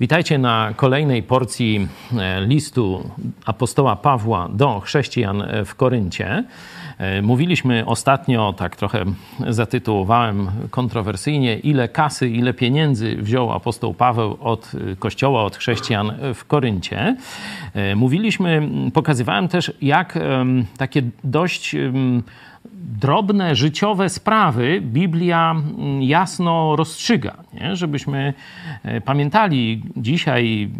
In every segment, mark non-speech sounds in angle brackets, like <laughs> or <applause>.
Witajcie na kolejnej porcji e, listu apostoła Pawła do chrześcijan w Koryncie. E, mówiliśmy ostatnio, tak trochę zatytułowałem kontrowersyjnie, ile kasy, ile pieniędzy wziął apostoł Paweł od kościoła, od chrześcijan w Koryncie. E, mówiliśmy, pokazywałem też, jak takie dość drobne życiowe sprawy Biblia mm, jasno rozstrzyga, nie? żebyśmy e, pamiętali dzisiaj,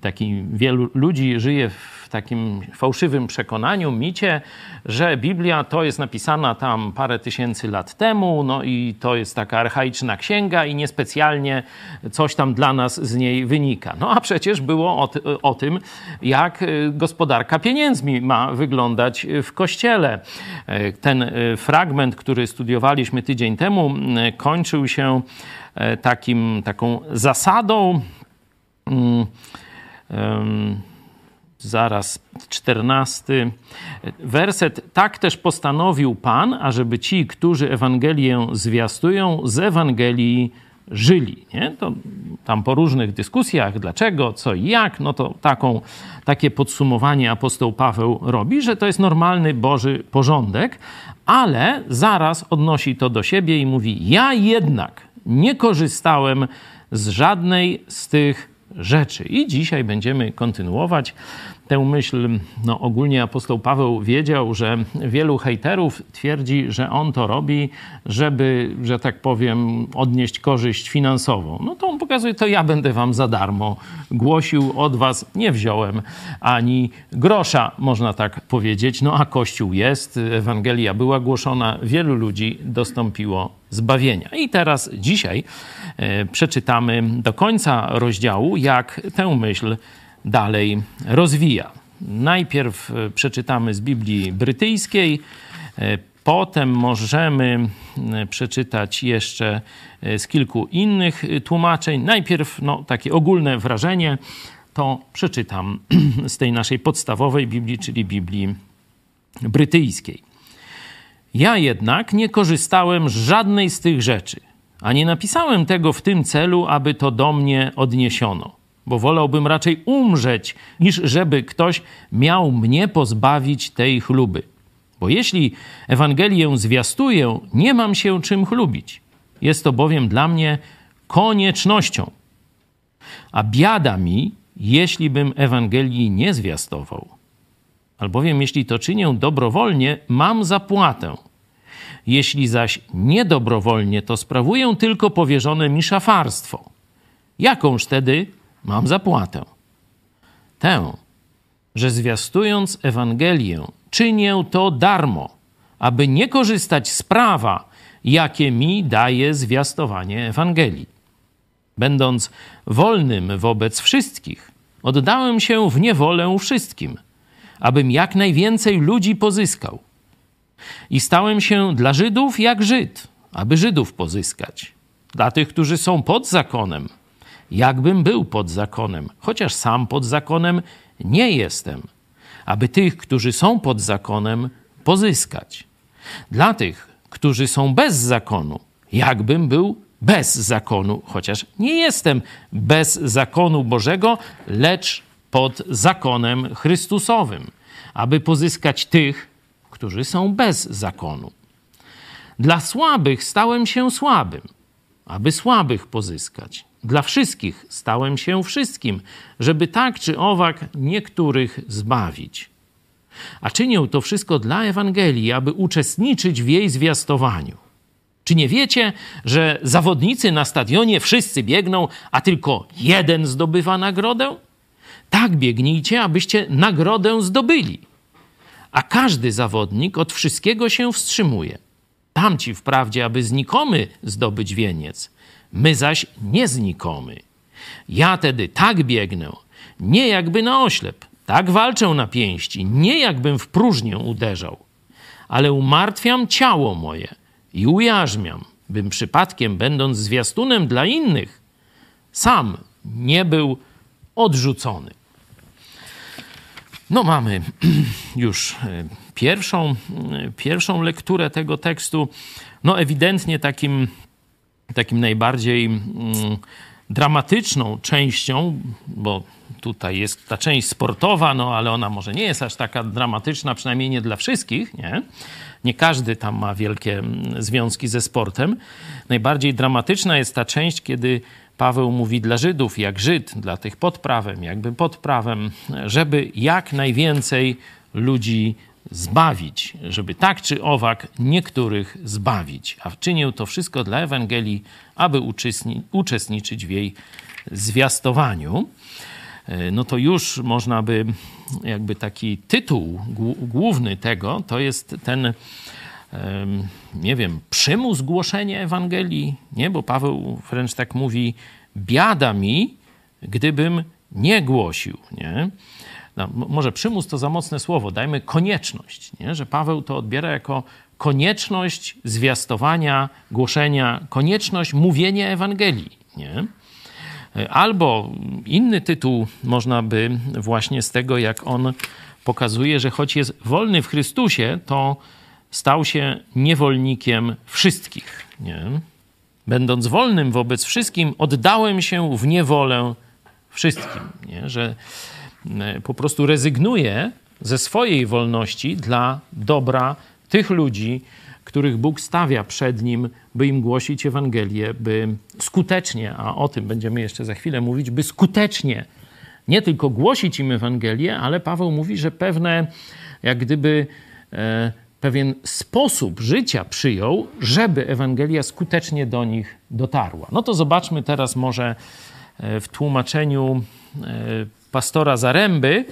taki wielu ludzi żyje w takim fałszywym przekonaniu, micie, że Biblia to jest napisana tam parę tysięcy lat temu, no i to jest taka archaiczna księga i niespecjalnie coś tam dla nas z niej wynika. No a przecież było o, o tym, jak gospodarka pieniędzmi ma wyglądać w kościele. Ten fragment, który studiowaliśmy tydzień temu, kończył się takim, taką zasadą. Um, um, zaraz czternasty werset. Tak też postanowił Pan, ażeby ci, którzy Ewangelię zwiastują, z Ewangelii żyli. Nie? To tam po różnych dyskusjach, dlaczego, co i jak, no to taką, takie podsumowanie apostoł Paweł robi, że to jest normalny Boży porządek, ale zaraz odnosi to do siebie i mówi: Ja jednak nie korzystałem z żadnej z tych rzeczy. I dzisiaj będziemy kontynuować tę myśl. No, ogólnie apostoł Paweł wiedział, że wielu hejterów twierdzi, że on to robi, żeby, że tak powiem, odnieść korzyść finansową. No to on pokazuje, to ja będę wam za darmo głosił, od was nie wziąłem ani grosza, można tak powiedzieć. No a Kościół jest, Ewangelia była głoszona, wielu ludzi dostąpiło zbawienia. I teraz dzisiaj e, przeczytamy do końca rozdziału, jak tę myśl dalej rozwija. Najpierw e, przeczytamy z Biblii brytyjskiej, e, potem możemy przeczytać jeszcze z kilku innych tłumaczeń. Najpierw no, takie ogólne wrażenie to przeczytam <clears throat> z tej naszej podstawowej Biblii, czyli Biblii brytyjskiej. Ja jednak nie korzystałem z żadnej z tych rzeczy, a nie napisałem tego w tym celu, aby to do mnie odniesiono, bo wolałbym raczej umrzeć, niż żeby ktoś miał mnie pozbawić tej chluby. Bo jeśli Ewangelię zwiastuję, nie mam się czym chlubić. Jest to bowiem dla mnie koniecznością. A biada mi, jeśli bym Ewangelii nie zwiastował albowiem jeśli to czynię dobrowolnie, mam zapłatę. Jeśli zaś niedobrowolnie, to sprawuję tylko powierzone mi szafarstwo. Jakąż wtedy mam zapłatę? Tę, że zwiastując Ewangelię, czynię to darmo, aby nie korzystać z prawa, jakie mi daje zwiastowanie Ewangelii. Będąc wolnym wobec wszystkich, oddałem się w niewolę wszystkim – abym jak najwięcej ludzi pozyskał. I stałem się dla Żydów jak Żyd, aby Żydów pozyskać. Dla tych, którzy są pod zakonem, jakbym był pod zakonem, chociaż sam pod zakonem nie jestem, aby tych, którzy są pod zakonem, pozyskać. Dla tych, którzy są bez zakonu, jakbym był bez zakonu, chociaż nie jestem bez zakonu Bożego, lecz pod zakonem Chrystusowym, aby pozyskać tych, którzy są bez zakonu. Dla słabych stałem się słabym, aby słabych pozyskać. Dla wszystkich stałem się wszystkim, żeby tak czy owak niektórych zbawić. A czynię to wszystko dla Ewangelii, aby uczestniczyć w jej zwiastowaniu. Czy nie wiecie, że zawodnicy na stadionie wszyscy biegną, a tylko jeden zdobywa nagrodę? Tak biegnijcie, abyście nagrodę zdobyli. A każdy zawodnik od wszystkiego się wstrzymuje. Tamci wprawdzie, aby znikomy zdobyć wieniec, my zaś nie znikomy. Ja tedy tak biegnę, nie jakby na oślep, tak walczę na pięści, nie jakbym w próżnię uderzał, ale umartwiam ciało moje i ujarzmiam, bym przypadkiem, będąc zwiastunem dla innych, sam nie był odrzucony. No mamy <clears throat> już e, pierwszą, e, pierwszą lekturę tego tekstu. No ewidentnie takim, takim najbardziej mm, dramatyczną częścią, bo tutaj jest ta część sportowa, no ale ona może nie jest aż taka dramatyczna, przynajmniej nie dla wszystkich, nie? Nie każdy tam ma wielkie mm, związki ze sportem. Najbardziej dramatyczna jest ta część, kiedy Paweł mówi dla Żydów, jak Żyd, dla tych pod prawem, jakby pod prawem, żeby jak najwięcej ludzi zbawić, żeby tak czy owak niektórych zbawić. A czynił to wszystko dla Ewangelii, aby uczestniczyć w jej zwiastowaniu. E, no to już można by, jakby taki tytuł główny tego, to jest ten, nie wiem, przymus głoszenia Ewangelii, nie? Bo Paweł wręcz tak mówi, biada mi, gdybym nie głosił, nie? No, może przymus to za mocne słowo, dajmy konieczność, nie? że Paweł to odbiera jako konieczność zwiastowania, głoszenia, konieczność mówienia Ewangelii. Nie? Albo inny tytuł można by właśnie z tego, jak on pokazuje, że choć jest wolny w Chrystusie, to stał się niewolnikiem wszystkich. Nie? Będąc wolnym wobec wszystkim, oddałem się w niewolę wszystkim. Nie? Że po prostu rezygnuje ze swojej wolności dla dobra tych ludzi, których Bóg stawia przed nim, by im głosić Ewangelię, by skutecznie, a o tym będziemy jeszcze za chwilę mówić, by skutecznie nie tylko głosić im Ewangelię, ale Paweł mówi, że pewne, jak gdyby e, pewien sposób życia przyjął, żeby Ewangelia skutecznie do nich dotarła. No to zobaczmy teraz może e, w tłumaczeniu e, pastora Zaręby,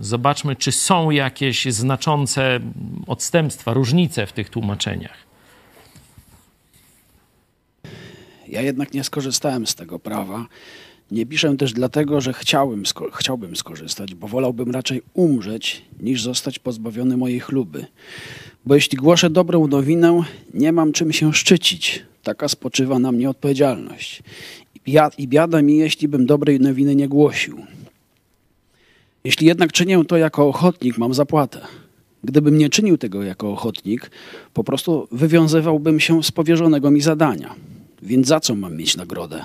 Zobaczmy, czy są jakieś znaczące odstępstwa, różnice w tych tłumaczeniach. Ja jednak nie skorzystałem z tego prawa. Nie piszę też dlatego, że chciałbym, sko chciałbym skorzystać, bo wolałbym raczej umrzeć, niż zostać pozbawiony mojej chluby. Bo jeśli głoszę dobrą nowinę, nie mam czym się szczycić. Taka spoczywa na mnie odpowiedzialność. I biada mi, jeśli bym dobrej nowiny nie głosił. Jeśli jednak czynię to jako ochotnik, mam zapłatę. Gdybym nie czynił tego jako ochotnik, po prostu wywiązywałbym się z powierzonego mi zadania. Więc za co mam mieć nagrodę?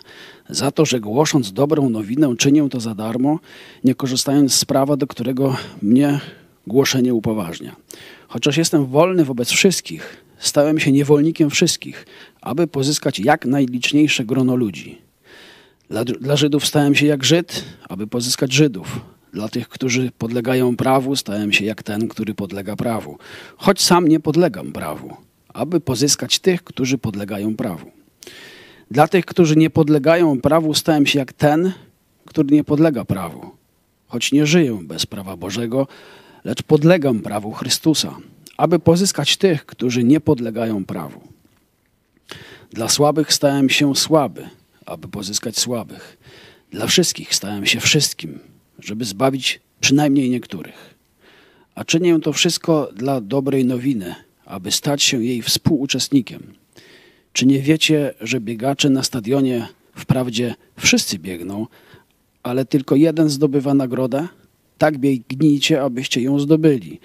Za to, że głosząc dobrą nowinę czynię to za darmo, nie korzystając z prawa, do którego mnie głoszenie upoważnia. Chociaż jestem wolny wobec wszystkich, stałem się niewolnikiem wszystkich, aby pozyskać jak najliczniejsze grono ludzi. Dla, dla Żydów stałem się jak Żyd, aby pozyskać Żydów. Dla tych, którzy podlegają prawu, stałem się jak ten, który podlega prawu. Choć sam nie podlegam prawu, aby pozyskać tych, którzy podlegają prawu. Dla tych, którzy nie podlegają prawu, stałem się jak ten, który nie podlega prawu. Choć nie żyję bez prawa Bożego, lecz podlegam prawu Chrystusa, aby pozyskać tych, którzy nie podlegają prawu. Dla słabych stałem się słaby, aby pozyskać słabych. Dla wszystkich stałem się wszystkim, żeby zbawić przynajmniej niektórych. A czynię to wszystko dla dobrej nowiny, aby stać się jej współuczestnikiem. Czy nie wiecie, że biegacze na stadionie wprawdzie wszyscy biegną, ale tylko jeden zdobywa nagrodę? Tak biegnijcie, abyście ją zdobyli.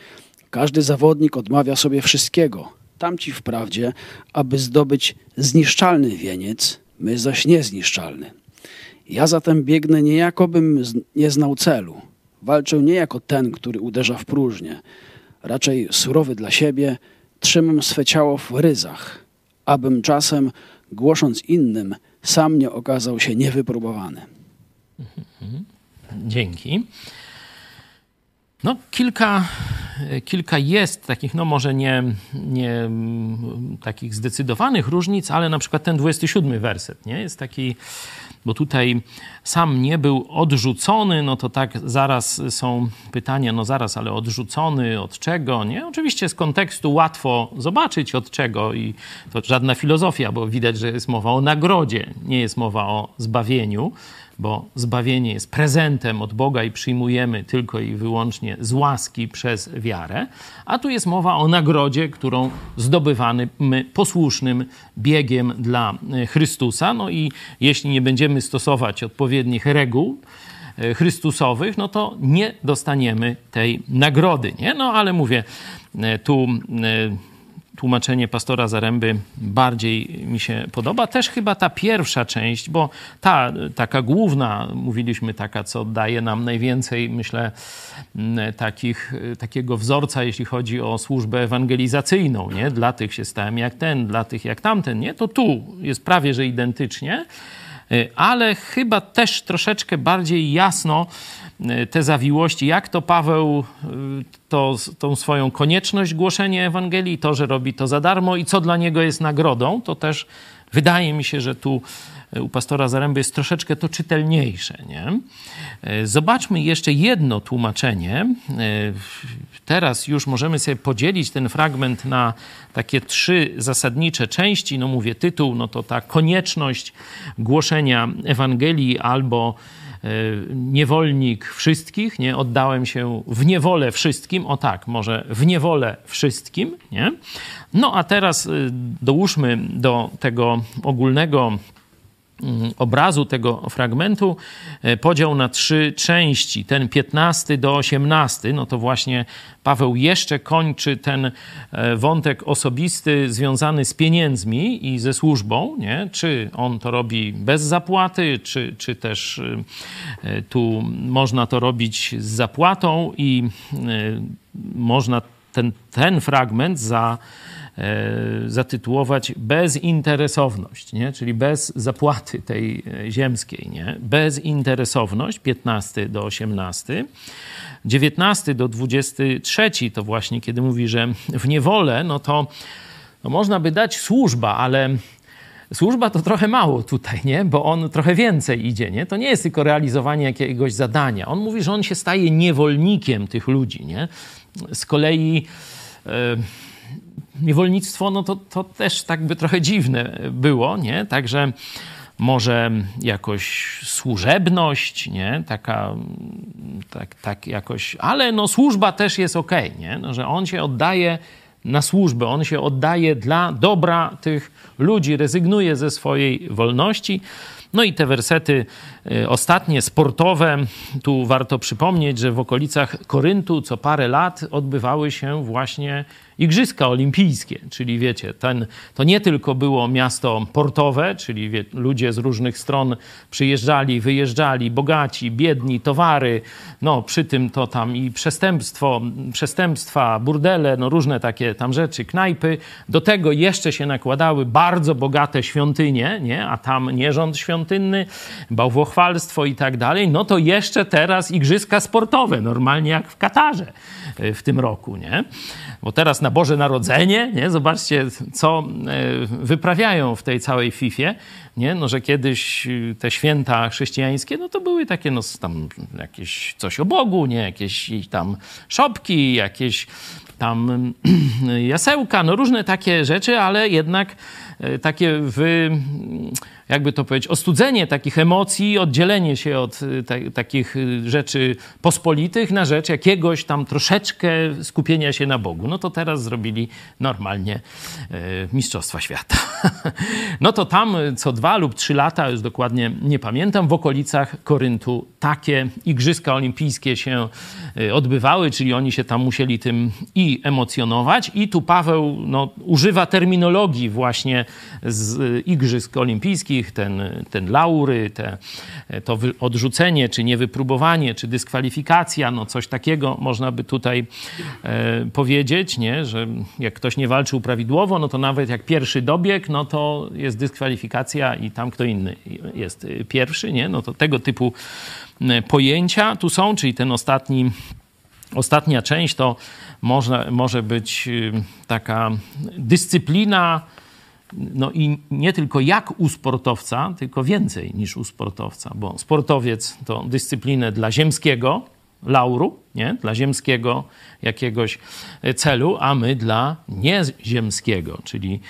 Każdy zawodnik odmawia sobie wszystkiego. Tamci wprawdzie, aby zdobyć zniszczalny wieniec, my zaś niezniszczalny. Ja zatem biegnę nie jakobym nie znał celu. Walczę nie jako ten, który uderza w próżnię. Raczej surowy dla siebie, trzymam swe ciało w ryzach, abym czasem, głosząc innym, sam nie okazał się niewypróbowany. Dzięki. No, kilka, kilka jest takich, no może nie, nie takich zdecydowanych różnic, ale na przykład ten 27 werset, nie? Jest taki bo tutaj sam nie był odrzucony, no to tak zaraz są pytania, no zaraz, ale odrzucony od czego? Nie? Oczywiście z kontekstu łatwo zobaczyć od czego i to żadna filozofia, bo widać, że jest mowa o nagrodzie, nie jest mowa o zbawieniu bo zbawienie jest prezentem od Boga i przyjmujemy tylko i wyłącznie z łaski przez wiarę, a tu jest mowa o nagrodzie, którą zdobywamy posłusznym biegiem dla e, Chrystusa. No i jeśli nie będziemy stosować odpowiednich reguł, e, Chrystusowych, no to nie dostaniemy tej nagrody. Nie? No ale mówię, e, tu tłumaczenie pastora Zaręby bardziej mi się podoba. Też chyba ta pierwsza część, bo ta taka główna, mówiliśmy taka, co daje nam najwięcej, myślę, takich, takiego wzorca, jeśli chodzi o służbę ewangelizacyjną, nie? Dla tych się stałem jak ten, dla tych jak tamten, nie? To tu jest prawie, że identycznie, ale chyba też troszeczkę bardziej jasno te zawiłości, jak to Paweł e, to, tą swoją konieczność głoszenia Ewangelii, to, że robi to za darmo i co dla niego jest nagrodą, to też wydaje mi się, że tu e, u pastora Zaręby jest troszeczkę to czytelniejsze. Nie? Zobaczmy jeszcze jedno tłumaczenie. Teraz już możemy sobie podzielić ten fragment na takie trzy zasadnicze części. No mówię, tytuł, no to ta konieczność głoszenia Ewangelii albo niewolnik wszystkich, nie? Oddałem się w niewolę wszystkim, o tak, może w niewolę wszystkim, nie? No a teraz e, dołóżmy do tego ogólnego obrazu tego fragmentu e, podział na trzy części. Ten 15 do 18, no to właśnie Paweł jeszcze kończy ten e, wątek osobisty związany z pieniędzmi i ze służbą, nie? czy on to robi bez zapłaty, czy, czy też e, tu można to robić z zapłatą i można ten, ten fragment za zatytułować bezinteresowność, nie? czyli bez zapłaty tej e, ziemskiej. Nie? Bezinteresowność 15 do 18. 19 do 23 to właśnie kiedy mówi, że w niewolę, no to no można by dać służba, ale służba to trochę mało tutaj, nie? bo on trochę więcej idzie. Nie? To nie jest tylko realizowanie jakiegoś zadania. On mówi, że on się staje niewolnikiem tych ludzi. Nie? Z kolei. Yy, niewolnictwo, no to, to też tak by trochę dziwne było, nie? Także może jakoś służebność, nie? Taka, tak, tak jakoś, ale no służba też jest okej, okay, nie? No, że on się oddaje na służbę, on się oddaje dla dobra tych ludzi, rezygnuje ze swojej wolności. No i te wersety y, ostatnie, sportowe, tu warto przypomnieć, że w okolicach Koryntu co parę lat odbywały się właśnie Igrzyska Olimpijskie, czyli wiecie, ten, to nie tylko było miasto portowe, czyli wie, ludzie z różnych stron przyjeżdżali, wyjeżdżali, bogaci, biedni, towary, no przy tym to tam i przestępstwo, przestępstwa, burdele, no różne takie tam rzeczy, knajpy. Do tego jeszcze się nakładały bardzo bogate świątynie, nie? a tam nierząd świątynny, bałwochwalstwo i tak dalej. No to jeszcze teraz igrzyska sportowe, normalnie jak w Katarze y, w tym roku, nie? Bo teraz na Boże Narodzenie, nie? zobaczcie, co e, wyprawiają w tej całej Fifie, nie? No, że kiedyś y, te święta chrześcijańskie, no to były takie, no tam jakieś coś o Bogu, nie? Jakieś tam szopki, jakieś tam <clears throat> jasełka, no różne takie rzeczy, ale jednak e, takie wy jakby to powiedzieć, ostudzenie takich emocji, oddzielenie się od y, takich y, rzeczy pospolitych na rzecz jakiegoś tam troszeczkę skupienia się na Bogu. No to teraz zrobili normalnie y, Mistrzostwa Świata. <laughs> no to tam co dwa lub trzy lata, już dokładnie nie pamiętam, w okolicach Koryntu takie igrzyska olimpijskie się odbywały, czyli oni się tam musieli tym i emocjonować. I tu Paweł no, używa terminologii właśnie z igrzysk olimpijskich, ten, ten laury, te, to odrzucenie, czy niewypróbowanie, czy dyskwalifikacja, no coś takiego można by tutaj e, powiedzieć, nie? że jak ktoś nie walczył prawidłowo, no to nawet jak pierwszy dobieg, no to jest dyskwalifikacja i tam kto inny jest pierwszy, nie? no to tego typu e, pojęcia tu są, czyli ten ostatni Ostatnia część to można, może być y, taka dyscyplina no i nie tylko jak u sportowca, tylko więcej niż u sportowca, bo sportowiec to dyscyplinę dla ziemskiego lauru, nie? dla ziemskiego jakiegoś celu, a my dla nieziemskiego, czyli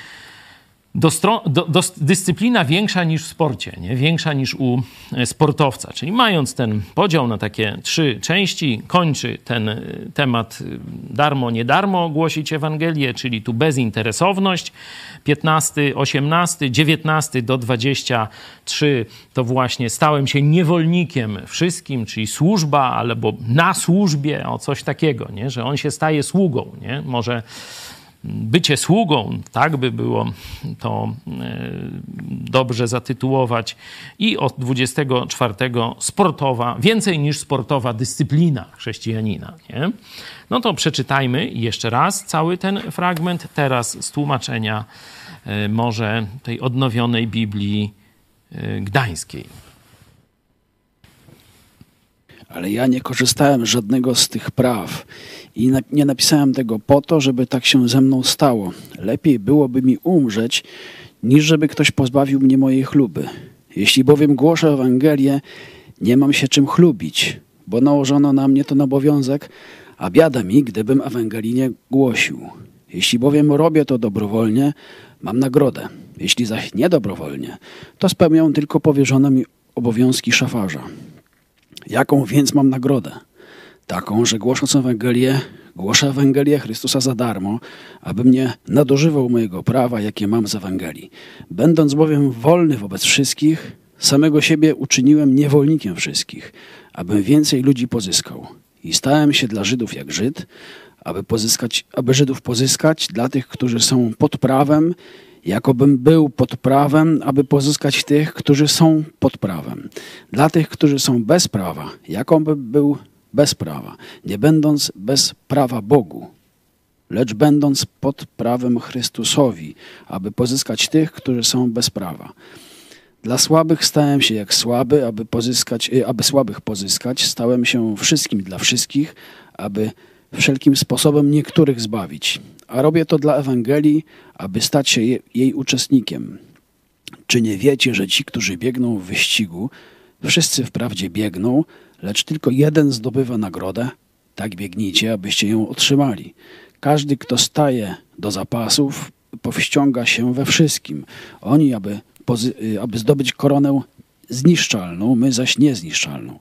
do, do, do, dyscyplina większa niż w sporcie, nie? większa niż u e, sportowca. Czyli mając ten podział na takie trzy części, kończy ten e, temat e, darmo, nie darmo głosić Ewangelię, czyli tu bezinteresowność. 15, 18, 19 do 23 to właśnie stałem się niewolnikiem wszystkim, czyli służba albo na służbie, o coś takiego, nie? że on się staje sługą. Nie? Może bycie sługą, tak by było to e, dobrze zatytułować, i od 24 sportowa, więcej niż sportowa dyscyplina chrześcijanina. Nie? No to przeczytajmy jeszcze raz cały ten fragment, teraz z tłumaczenia e, może tej odnowionej Biblii e, Gdańskiej. Ale ja nie korzystałem z żadnego z tych praw i nie napisałem tego po to, żeby tak się ze mną stało. Lepiej byłoby mi umrzeć, niż żeby ktoś pozbawił mnie mojej chluby. Jeśli bowiem głoszę Ewangelię, nie mam się czym chlubić, bo nałożono na mnie ten obowiązek, a biada mi, gdybym Ewangelii nie głosił. Jeśli bowiem robię to dobrowolnie, mam nagrodę. Jeśli zaś nie dobrowolnie, to spełniam tylko powierzone mi obowiązki szafarza. Jaką więc mam nagrodę? Taką, że głosząc Ewangelię, głoszę Ewangelię Chrystusa za darmo, abym nie nadużywał mojego prawa, jakie mam z Ewangelii. Będąc bowiem wolny wobec wszystkich, samego siebie uczyniłem niewolnikiem wszystkich, abym więcej ludzi pozyskał. I stałem się dla Żydów jak Żyd, aby, pozyskać, aby Żydów pozyskać, dla tych, którzy są pod prawem, jakobym był pod prawem, aby pozyskać tych, którzy są pod prawem. Dla tych, którzy są bez prawa, jakobym był bez prawa, nie będąc bez prawa Bogu, lecz będąc pod prawem Chrystusowi, aby pozyskać tych, którzy są bez prawa. Dla słabych stałem się jak słaby, aby, pozyskać, y, aby słabych pozyskać. Stałem się wszystkim dla wszystkich, aby wszelkim sposobem niektórych zbawić. A robię to dla Ewangelii, aby stać się jej uczestnikiem. Czy nie wiecie, że ci, którzy biegną w wyścigu, wszyscy wprawdzie biegną, lecz tylko jeden zdobywa nagrodę? Tak biegnijcie, abyście ją otrzymali. Każdy, kto staje do zapasów, powściąga się we wszystkim. Oni, aby, y, aby zdobyć koronę zniszczalną, my zaś niezniszczalną.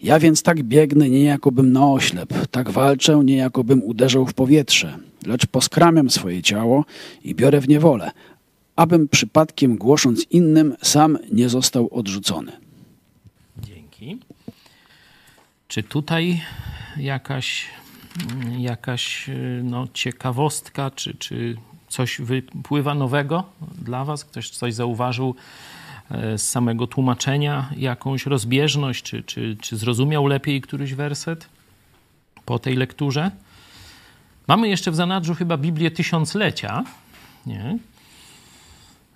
Ja więc tak biegnę, niejakobym na oślep, tak walczę, niejakobym uderzał w powietrze, lecz poskramiam swoje ciało i biorę w niewolę, abym przypadkiem głosząc innym sam nie został odrzucony. Dzięki. Czy tutaj jakaś, jakaś no, ciekawostka, czy, czy coś wypływa nowego dla Was? Ktoś coś zauważył z samego tłumaczenia, jakąś rozbieżność, czy, czy, czy zrozumiał lepiej któryś werset po tej lekturze? Mamy jeszcze w zanadrzu chyba Biblię Tysiąclecia. Nie?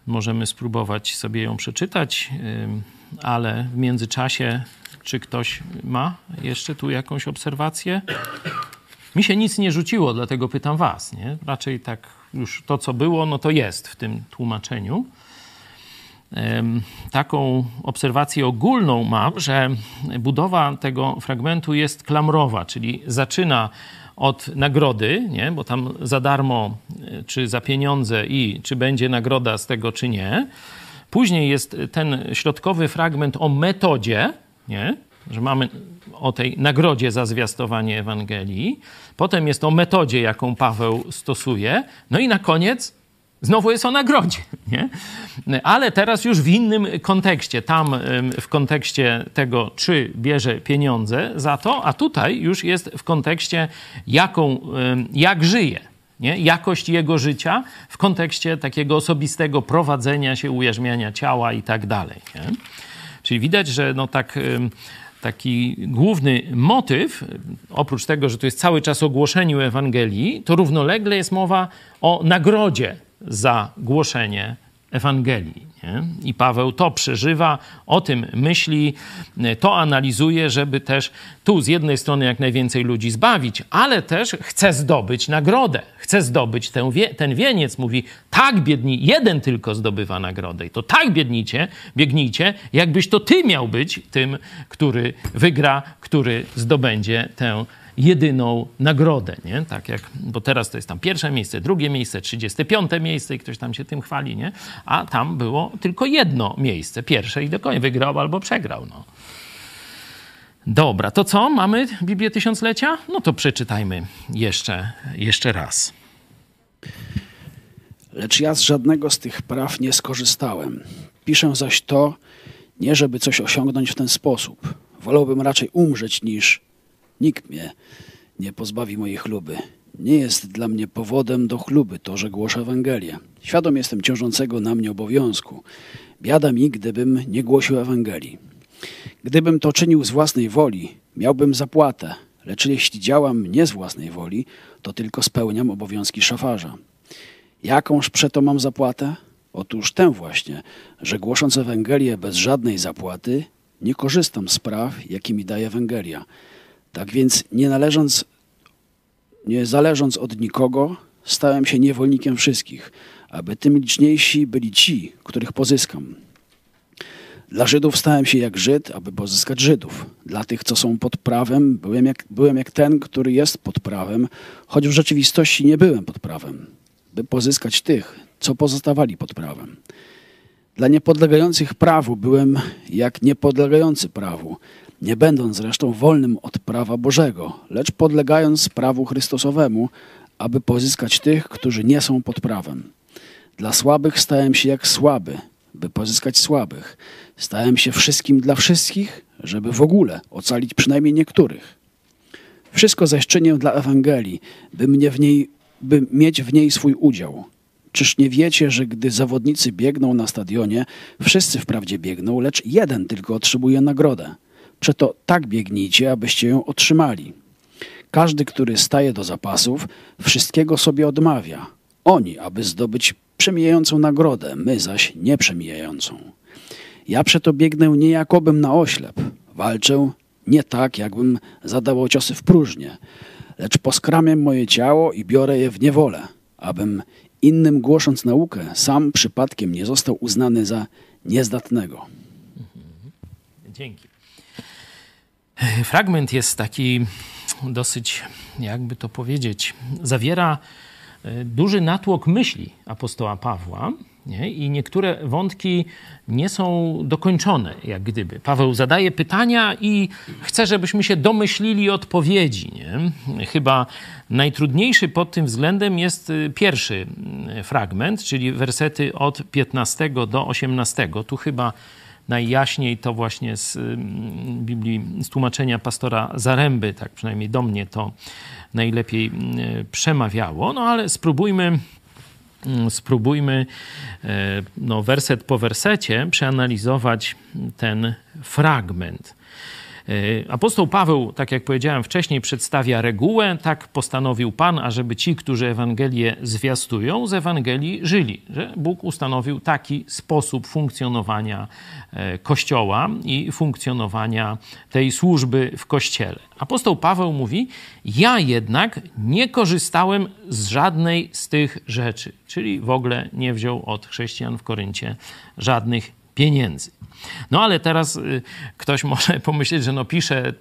Możemy spróbować sobie ją przeczytać, ale w międzyczasie, czy ktoś ma jeszcze tu jakąś obserwację? Mi się nic nie rzuciło, dlatego pytam Was. Nie? Raczej tak już to, co było, no to jest w tym tłumaczeniu. Taką obserwację ogólną mam, że budowa tego fragmentu jest klamrowa, czyli zaczyna od nagrody, nie? bo tam za darmo e, czy za pieniądze i czy będzie nagroda z tego, czy nie. Później jest ten środkowy fragment o metodzie, nie? że mamy o tej nagrodzie za zwiastowanie Ewangelii. Potem jest o metodzie, jaką Paweł stosuje. No i na koniec Znowu jest o nagrodzie, <laughs> nie? Ale teraz już w innym kontekście. Tam w kontekście tego, czy bierze pieniądze za to, a tutaj już jest w kontekście, jaką, jak żyje. Nie? Jakość jego życia w kontekście takiego osobistego prowadzenia się, ujarzmiania ciała i tak dalej. Nie? Czyli widać, że no tak taki główny motyw, oprócz tego, że to jest cały czas o głoszeniu Ewangelii, to równolegle jest mowa o nagrodzie za głoszenie Ewangelii. Nie? I Paweł to przeżywa, o tym myśli, to analizuje, żeby też tu z jednej strony jak najwięcej ludzi zbawić, ale też chce zdobyć nagrodę, chce zdobyć ten, wie, ten wieniec. Mówi, tak biedni, jeden tylko zdobywa nagrodę. I to tak biednicie, biegnijcie, jakbyś to ty miał być tym, który wygra, który zdobędzie tę jedyną nagrodę, nie? Tak jak, bo teraz to jest tam pierwsze miejsce, drugie miejsce, 35 miejsce i ktoś tam się tym chwali, nie? A tam było tylko jedno miejsce, pierwsze i do końca wygrał albo przegrał, no. Dobra, to co? Mamy Biblię Tysiąclecia? No to przeczytajmy jeszcze, jeszcze raz. Lecz ja z żadnego z tych praw nie skorzystałem. Piszę zaś to, nie żeby coś osiągnąć w ten sposób. Wolałbym raczej umrzeć niż Nikt mnie nie pozbawi mojej chluby. nie jest dla mnie powodem do chluby to, że głoszę Ewangelię. Świadom jestem ciążącego na mnie obowiązku. Biada mi, gdybym nie głosił Ewangelii. Gdybym to czynił z własnej woli, miałbym zapłatę, lecz jeśli działam nie z własnej woli, to tylko spełniam obowiązki szafarza. Jakąż przeto mam zapłatę? Otóż tę właśnie, że głosząc Ewangelię bez żadnej zapłaty, nie korzystam z praw, jakie mi daje Ewangelia. Tak więc, nie należąc, nie zależąc od nikogo, stałem się niewolnikiem wszystkich, aby tym liczniejsi byli ci, których pozyskam. Dla Żydów stałem się jak Żyd, aby pozyskać Żydów. Dla tych, co są pod prawem, byłem jak, byłem jak ten, który jest pod prawem, choć w rzeczywistości nie byłem pod prawem, by pozyskać tych, co pozostawali pod prawem. Dla niepodlegających prawu byłem jak niepodlegający prawu, nie będąc zresztą wolnym od prawa Bożego, lecz podlegając prawu Chrystusowemu, aby pozyskać tych, którzy nie są pod prawem. Dla słabych stałem się jak słaby, by pozyskać słabych. Stałem się wszystkim dla wszystkich, żeby w ogóle ocalić przynajmniej niektórych. Wszystko zaś czynię dla Ewangelii, by, mnie w niej, by mieć w niej swój udział. Czyż nie wiecie, że gdy zawodnicy biegną na stadionie, wszyscy wprawdzie biegną, lecz jeden tylko otrzymuje nagrodę. Przeto tak biegnijcie, abyście ją otrzymali. Każdy, który staje do zapasów, wszystkiego sobie odmawia. Oni, aby zdobyć przemijającą nagrodę, my zaś nieprzemijającą. Ja przeto biegnę nie jakobym na oślep. Walczę nie tak, jakbym zadawał ciosy w próżnię, lecz poskramiam moje ciało i biorę je w niewolę, abym innym głosząc naukę, sam przypadkiem nie został uznany za niezdatnego. Dzięki. <laughs> Fragment jest taki dosyć, jakby to powiedzieć, zawiera e, duży natłok myśli apostoła Pawła, nie? I niektóre wątki nie są dokończone, jak gdyby. Paweł zadaje pytania i chce, żebyśmy się domyślili odpowiedzi. Nie? Chyba najtrudniejszy pod tym względem jest y, pierwszy y, fragment, czyli wersety od 15 do 18. Tu chyba najjaśniej to właśnie z y, Biblii, z tłumaczenia pastora Zaręby, tak przynajmniej do mnie to najlepiej przemawiało. No ale spróbujmy Mm, spróbujmy e, no, werset po wersecie przeanalizować ten fragment. E, apostoł Paweł, tak jak powiedziałem wcześniej, przedstawia regułę. Tak postanowił Pan, ażeby ci, którzy Ewangelię zwiastują, z Ewangelii żyli. Że Bóg ustanowił taki sposób funkcjonowania e, Kościoła i funkcjonowania tej służby w Kościele. Apostoł Paweł mówi: Ja jednak nie korzystałem z żadnej z tych rzeczy, czyli w ogóle nie wziął od chrześcijan w Koryncie żadnych pieniędzy. No ale teraz y, ktoś może <laughs> pomyśleć, że no pisze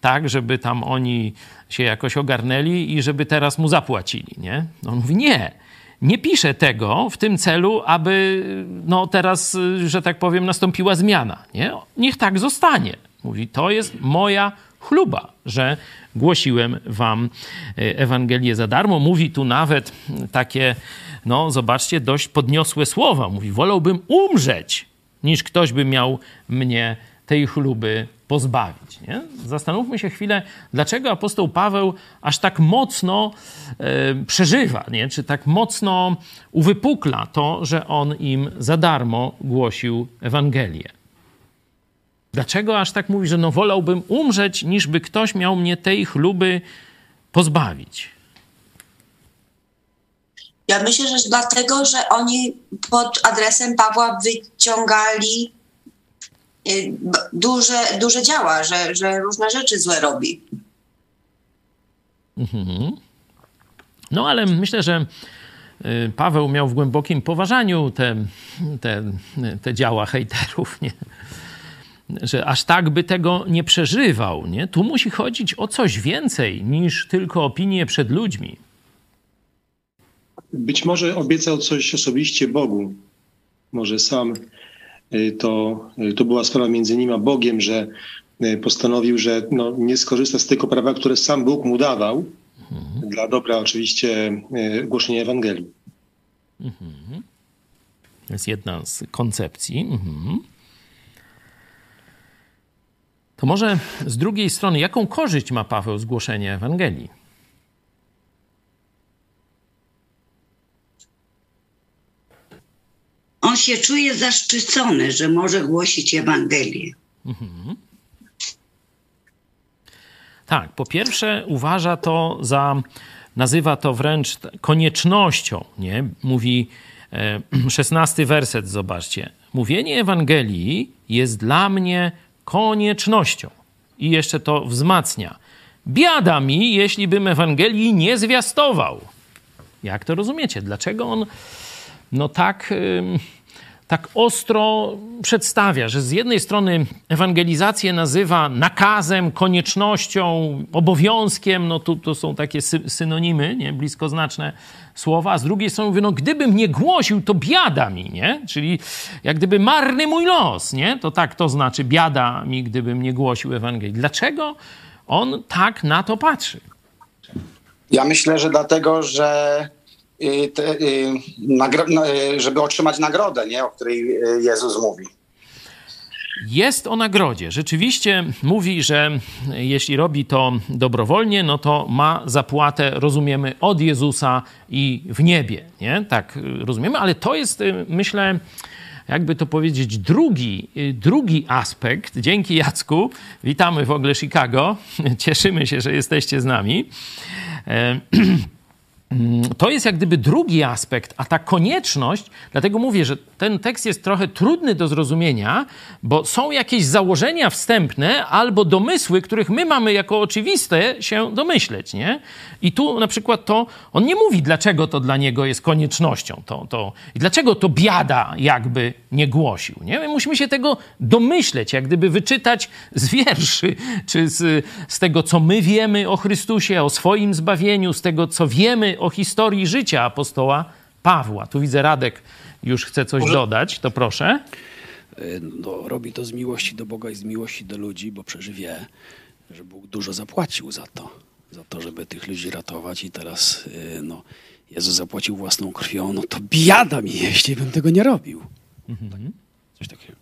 tak, żeby tam oni się jakoś ogarnęli i żeby teraz mu zapłacili, nie? No on mówi nie. Nie pisze tego w tym celu, aby no teraz, y, że tak powiem, nastąpiła zmiana. Nie? Niech tak zostanie. Mówi, to jest moja chluba, że głosiłem wam y, Ewangelię za darmo. Mówi tu nawet takie, no zobaczcie, dość podniosłe słowa. Mówi, wolałbym umrzeć, niż ktoś by miał mnie tej chluby pozbawić. Nie? Zastanówmy się chwilę, dlaczego apostoł Paweł aż tak mocno e, przeżywa, nie? czy tak mocno uwypukla to, że on im za darmo głosił Ewangelię. Dlaczego aż tak mówi, że no wolałbym umrzeć, niż by ktoś miał mnie tej chluby pozbawić? Ja myślę, że dlatego, że oni pod adresem Pawła wyciągali y, duże, duże działa, że, że różne rzeczy złe robi. Mhm. No ale myślę, że y, Paweł miał w głębokim poważaniu te, te, te działa hejterów, nie? Że aż tak by tego nie przeżywał. Nie? Tu musi chodzić o coś więcej niż tylko opinię przed ludźmi. Być może obiecał coś osobiście Bogu. Może sam y, to, y, to była sprawa między nim a Bogiem, że y, postanowił, że no, nie skorzysta z tego prawa, które sam Bóg mu dawał, mhm. dla dobra oczywiście głoszenia Ewangelii. Mhm. To jest jedna z koncepcji. Mhm. To może z drugiej strony, jaką korzyść ma Paweł z głoszenia Ewangelii? On się czuje zaszczycony, że może głosić Ewangelię. Mhm. Tak, po pierwsze uważa to za, nazywa to wręcz koniecznością, nie? Mówi e, <clears throat> szesnasty werset, zobaczcie. Mówienie Ewangelii jest dla mnie koniecznością. I jeszcze to wzmacnia. Biada mi, jeśli bym Ewangelii nie zwiastował. Jak to rozumiecie? Dlaczego on no tak, tak ostro przedstawia, że z jednej strony ewangelizację nazywa nakazem, koniecznością, obowiązkiem, no tu to są takie synonimy, nie, bliskoznaczne słowa, a z drugiej strony mówi, no gdybym nie głosił, to biada mi, nie? Czyli jak gdyby marny mój los, nie? To tak to znaczy biada mi, gdybym nie głosił Ewangelii. Dlaczego on tak na to patrzy? Ja myślę, że dlatego, że te, y, no, y, żeby otrzymać nagrodę, nie? o której Jezus mówi. Jest o nagrodzie. Rzeczywiście mówi, że jeśli robi to dobrowolnie, no to ma zapłatę, rozumiemy, od Jezusa i w niebie. Nie? Tak rozumiemy, ale to jest, myślę, jakby to powiedzieć, drugi, drugi aspekt. Dzięki Jacku. Witamy w ogóle Chicago. <laughs> Cieszymy się, że jesteście z nami. <clears throat> E, to jest jak gdyby drugi aspekt, a ta konieczność, dlatego mówię, że ten tekst jest trochę trudny do zrozumienia, bo są jakieś założenia wstępne albo domysły, których my mamy jako oczywiste się domyśleć, nie? I tu na przykład to, on nie mówi, dlaczego to dla niego jest koniecznością, to, to, i dlaczego to biada jakby nie głosił, nie? My musimy się tego domyśleć, jak gdyby wyczytać z wierszy, czy z, z tego, co my wiemy o Chrystusie, o swoim zbawieniu, z tego, co wiemy o historii życia apostoła Pawła. Tu widzę Radek już chce coś Może... dodać, to proszę. E, no, robi to z miłości do Boga i z miłości do ludzi, bo przecież wie, że Bóg dużo zapłacił za to, za to, żeby tych ludzi ratować i teraz e, no, Jezus zapłacił własną krwią, no to biada mi, jeśli bym tego nie robił. Mhm. Coś takiego.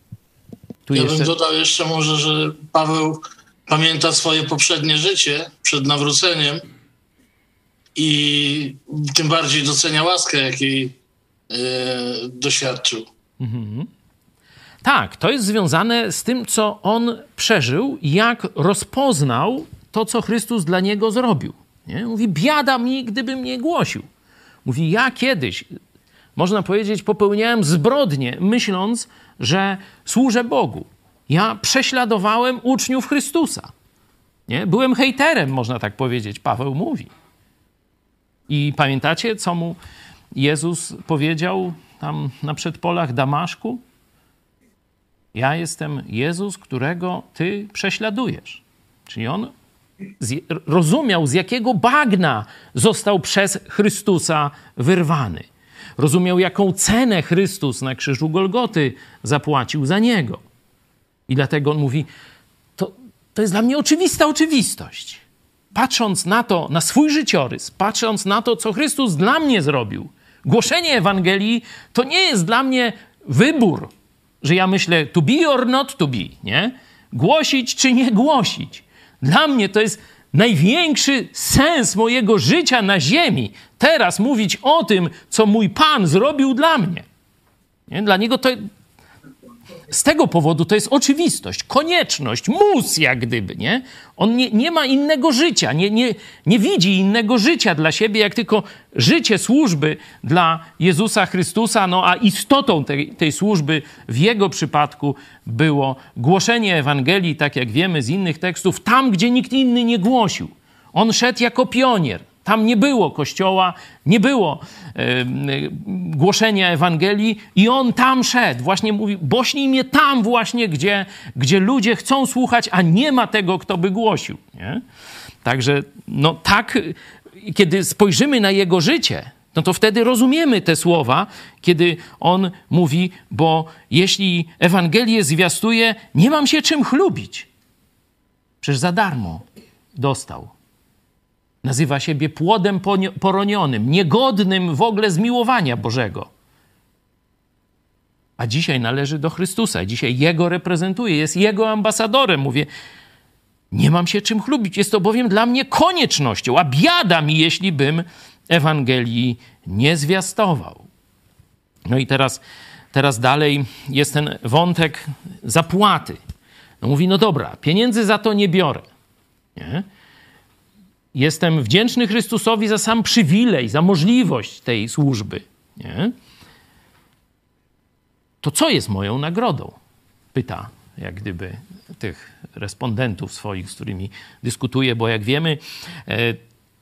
Tu ja jeszcze... bym dodał jeszcze może, że Paweł pamięta swoje poprzednie życie przed nawróceniem i tym bardziej docenia łaskę, jakiej e, doświadczył. Mhm. Tak, to jest związane z tym, co on przeżył, jak rozpoznał to, co Chrystus dla niego zrobił. Nie? Mówi, biada mi, gdybym nie głosił. Mówi, ja kiedyś, można powiedzieć, popełniałem zbrodnie, myśląc, że służę Bogu. Ja prześladowałem uczniów Chrystusa. Nie? Byłem hejterem, można tak powiedzieć, Paweł mówi. I pamiętacie, co mu Jezus powiedział tam na przedpolach Damaszku? Ja jestem Jezus, którego ty prześladujesz. Czyli on z, rozumiał, z jakiego bagna został przez Chrystusa wyrwany. Rozumiał, jaką cenę Chrystus na krzyżu Golgoty zapłacił za niego. I dlatego on mówi: To, to jest dla mnie oczywista oczywistość patrząc na to, na swój życiorys, patrząc na to, co Chrystus dla mnie zrobił, głoszenie Ewangelii to nie jest dla mnie wybór, że ja myślę to be or not to be, nie? Głosić czy nie głosić. Dla mnie to jest największy sens mojego życia na ziemi. Teraz mówić o tym, co mój Pan zrobił dla mnie. Nie? Dla niego to, z tego powodu to jest oczywistość, konieczność, mus jak gdyby, nie? On nie, nie ma innego życia, nie, nie, nie widzi innego życia dla siebie, jak tylko życie służby dla Jezusa Chrystusa, no a istotą tej, tej służby w jego przypadku było głoszenie Ewangelii, tak jak wiemy z innych tekstów, tam, gdzie nikt inny nie głosił. On szedł jako pionier. Tam nie było kościoła, nie było e, głoszenia Ewangelii i on tam szedł. Właśnie mówi, bośnij mnie tam właśnie, gdzie, gdzie ludzie chcą słuchać, a nie ma tego, kto by głosił. Nie? Także no tak, kiedy spojrzymy na jego życie, no to wtedy rozumiemy te słowa, kiedy on mówi, bo jeśli Ewangelię zwiastuje, nie mam się czym chlubić. Przecież za darmo dostał. Nazywa siebie płodem poronionym, niegodnym w ogóle zmiłowania Bożego. A dzisiaj należy do Chrystusa, dzisiaj Jego reprezentuje, jest Jego ambasadorem. Mówię, nie mam się czym chlubić, jest to bowiem dla mnie koniecznością, a biada mi, jeśli bym Ewangelii nie zwiastował. No i teraz teraz dalej jest ten wątek zapłaty. No mówi, no dobra, pieniędzy za to nie biorę. Nie? Jestem wdzięczny Chrystusowi za sam przywilej, za możliwość tej służby. Nie? To co jest moją nagrodą? Pyta jak gdyby tych respondentów swoich, z którymi dyskutuję, bo jak wiemy, e,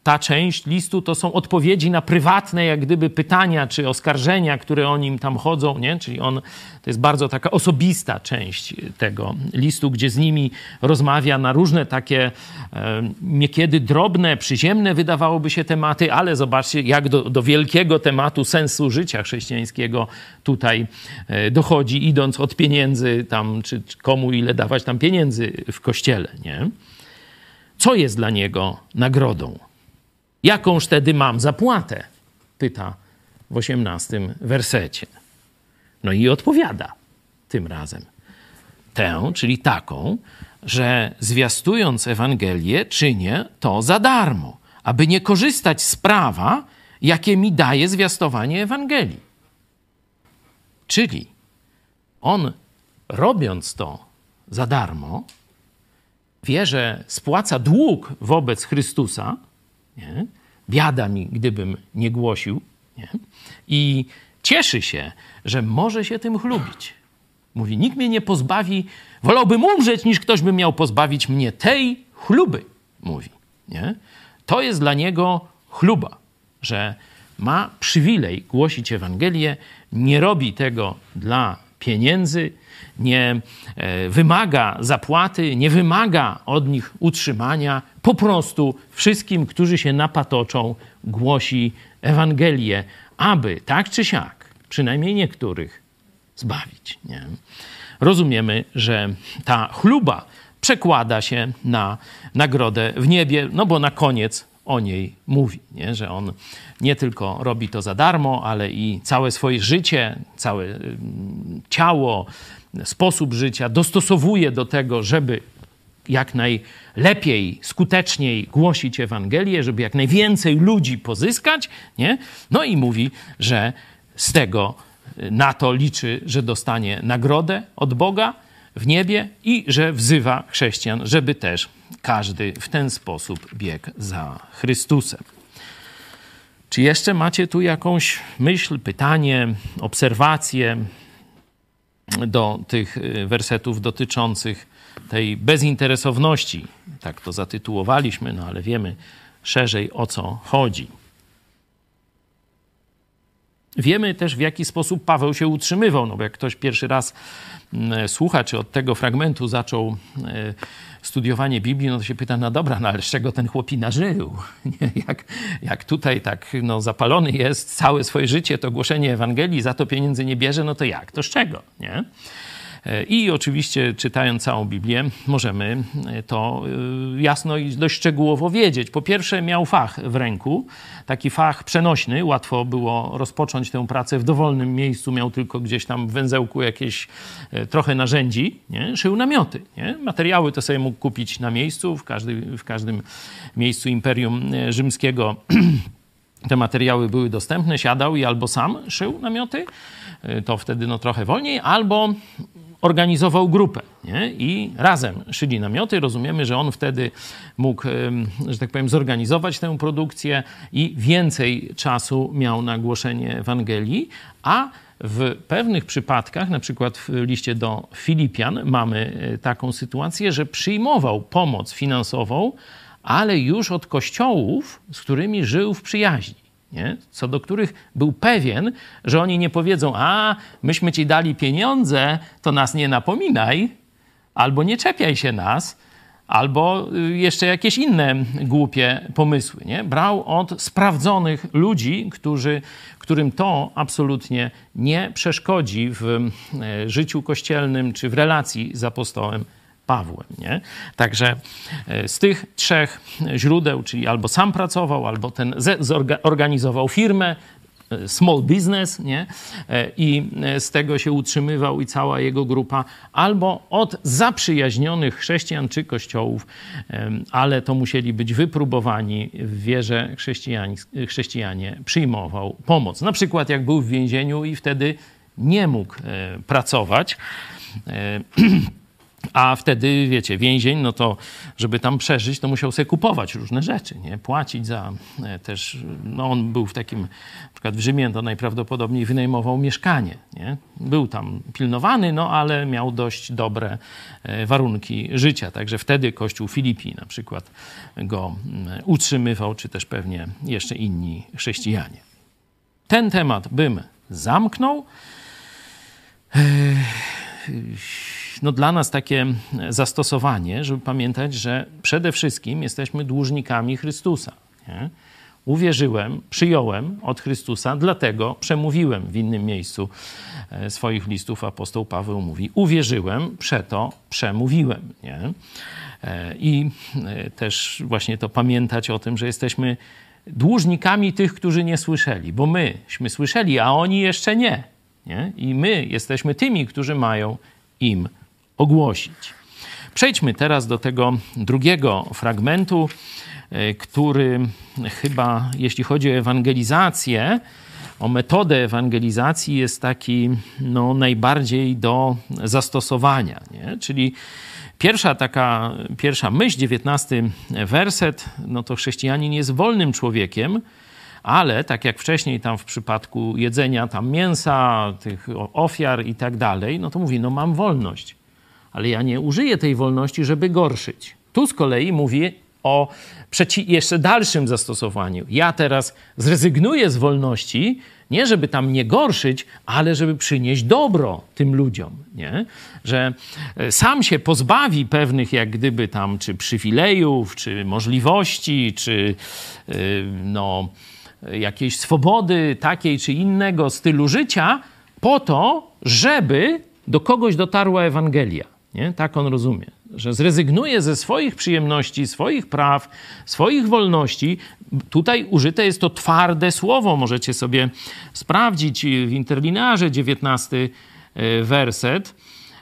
ta część listu to są odpowiedzi na prywatne, jak gdyby pytania czy oskarżenia, które o nim tam chodzą, nie? Czyli on, to jest bardzo taka osobista część tego listu, gdzie z nimi rozmawia na różne takie e, niekiedy drobne, przyziemne wydawałoby się tematy, ale zobaczcie, jak do, do wielkiego tematu sensu życia chrześcijańskiego tutaj e, dochodzi, idąc od pieniędzy tam, czy, czy komu ile dawać tam pieniędzy w kościele, nie? Co jest dla niego nagrodą? Jakąż wtedy mam zapłatę? Pyta w osiemnastym wersecie. No i odpowiada tym razem. Tę, czyli taką, że zwiastując Ewangelię, czynię to za darmo, aby nie korzystać z prawa, jakie mi daje zwiastowanie Ewangelii. Czyli on, robiąc to za darmo, wie, że spłaca dług wobec Chrystusa, nie? Biada mi, gdybym nie głosił. Nie? I cieszy się, że może się tym chlubić. Mówi, nikt mnie nie pozbawi, wolałbym umrzeć, niż ktoś by miał pozbawić mnie tej chluby. Mówi, nie? To jest dla niego chluba, że ma przywilej głosić Ewangelię, nie robi tego dla pieniędzy, nie e, wymaga zapłaty, nie wymaga od nich utrzymania. Po prostu wszystkim, którzy się napatoczą, głosi Ewangelię, aby tak czy siak, przynajmniej niektórych, zbawić. Nie? Rozumiemy, że ta chluba przekłada się na nagrodę w niebie, no bo na koniec o niej mówi, nie? że on nie tylko robi to za darmo, ale i całe swoje życie, całe ciało, sposób życia dostosowuje do tego, żeby jak najlepiej, skuteczniej głosić Ewangelię, żeby jak najwięcej ludzi pozyskać, nie? No i mówi, że z tego na to liczy, że dostanie nagrodę od Boga w niebie i że wzywa chrześcijan, żeby też każdy w ten sposób biegł za Chrystusem. Czy jeszcze macie tu jakąś myśl, pytanie, obserwację do tych y, wersetów dotyczących tej bezinteresowności? Tak to zatytułowaliśmy, no ale wiemy szerzej o co chodzi. Wiemy też, w jaki sposób Paweł się utrzymywał, no bo jak ktoś pierwszy raz mm, słucha, czy od tego fragmentu zaczął e, studiowanie Biblii, no to się pyta, no dobra, no ale z czego ten chłopina żył? <laughs> Jak, jak tutaj tak no, zapalony jest całe swoje życie, to głoszenie Ewangelii, za to pieniędzy nie bierze, no to jak? To z czego? Nie? I oczywiście, czytając całą Biblię, możemy to y, jasno i dość szczegółowo wiedzieć. Po pierwsze, miał fach w ręku, taki fach przenośny. Łatwo było rozpocząć tę pracę w dowolnym miejscu. Miał tylko gdzieś tam w węzełku jakieś e, trochę narzędzi. Nie? Szył namioty. Nie? Materiały to sobie mógł kupić na miejscu, w, każdy, w każdym miejscu Imperium e, Rzymskiego. <clears throat> te materiały były dostępne, siadał i albo sam szył namioty, e, to wtedy no trochę wolniej, albo organizował grupę nie? i razem szyli namioty. Rozumiemy, że on wtedy mógł, że tak powiem, zorganizować tę produkcję i więcej czasu miał na głoszenie Ewangelii, a w pewnych przypadkach, na przykład w liście do Filipian, mamy e, taką sytuację, że przyjmował pomoc finansową, ale już od kościołów, z którymi żył w przyjaźni nie? co do których był pewien, że oni nie powiedzą: A, myśmy ci dali pieniądze, to nas nie napominaj, albo nie czepiaj się nas, albo y, jeszcze jakieś inne głupie pomysły. Nie? Brał od sprawdzonych ludzi, którzy, którym to absolutnie nie przeszkodzi w e, życiu kościelnym czy w relacji z apostołem Pawłem. Nie? Także e, z tych trzech źródeł, czyli albo sam pracował, albo ten zorganizował firmę, e, small business, nie? E, I z tego się utrzymywał i cała jego grupa, albo od zaprzyjaźnionych chrześcijan czy kościołów, ale to musieli być wypróbowani w wierze chrześcijanie, chrześcijanie przyjmował pomoc. Na przykład jak był w więzieniu i wtedy nie mógł pracować. <clears throat> A wtedy, wiecie, więzień, no to żeby tam przeżyć, to musiał sobie kupować różne rzeczy, nie? Płacić za e, też, no on był w takim, na przykład w Rzymie to najprawdopodobniej wynajmował mieszkanie, nie? Był tam pilnowany, no ale miał dość dobre e, warunki życia. Także wtedy kościół Filipi na przykład go mm, utrzymywał, czy też pewnie jeszcze inni chrześcijanie. Ten temat bym zamknął no dla nas takie zastosowanie, żeby pamiętać, że przede wszystkim jesteśmy dłużnikami Chrystusa. Nie? Uwierzyłem, przyjąłem od Chrystusa, dlatego przemówiłem w innym miejscu e, swoich listów. Apostoł Paweł mówi: Uwierzyłem, przeto przemówiłem. Nie? E, I e, też właśnie to pamiętać o tym, że jesteśmy dłużnikami tych, którzy nie słyszeli, bo myśmy słyszeli, a oni jeszcze nie. nie? I my jesteśmy tymi, którzy mają im ogłosić. Przejdźmy teraz do tego drugiego fragmentu, e, który chyba, jeśli chodzi o ewangelizację, o metodę ewangelizacji, jest taki no, najbardziej do zastosowania. Nie? Czyli pierwsza taka, pierwsza myśl, dziewiętnastty werset, no to chrześcijanin jest wolnym człowiekiem, ale tak jak wcześniej tam w przypadku jedzenia tam mięsa, tych ofiar i tak dalej, no to mówi, no mam wolność ale ja nie użyję tej wolności, żeby gorszyć. Tu z kolei mówi o jeszcze dalszym zastosowaniu. Ja teraz zrezygnuję z wolności, nie żeby tam nie gorszyć, ale żeby przynieść dobro tym ludziom, nie? Że e, sam się pozbawi pewnych jak gdyby tam czy przywilejów, czy możliwości, czy yy, no, jakiejś swobody takiej czy innego stylu życia po to, żeby do kogoś dotarła Ewangelia. Nie? Tak on rozumie, że zrezygnuje ze swoich przyjemności, swoich praw, swoich wolności. Tutaj użyte jest to twarde słowo, możecie sobie sprawdzić w interlinearze 19 e, werset.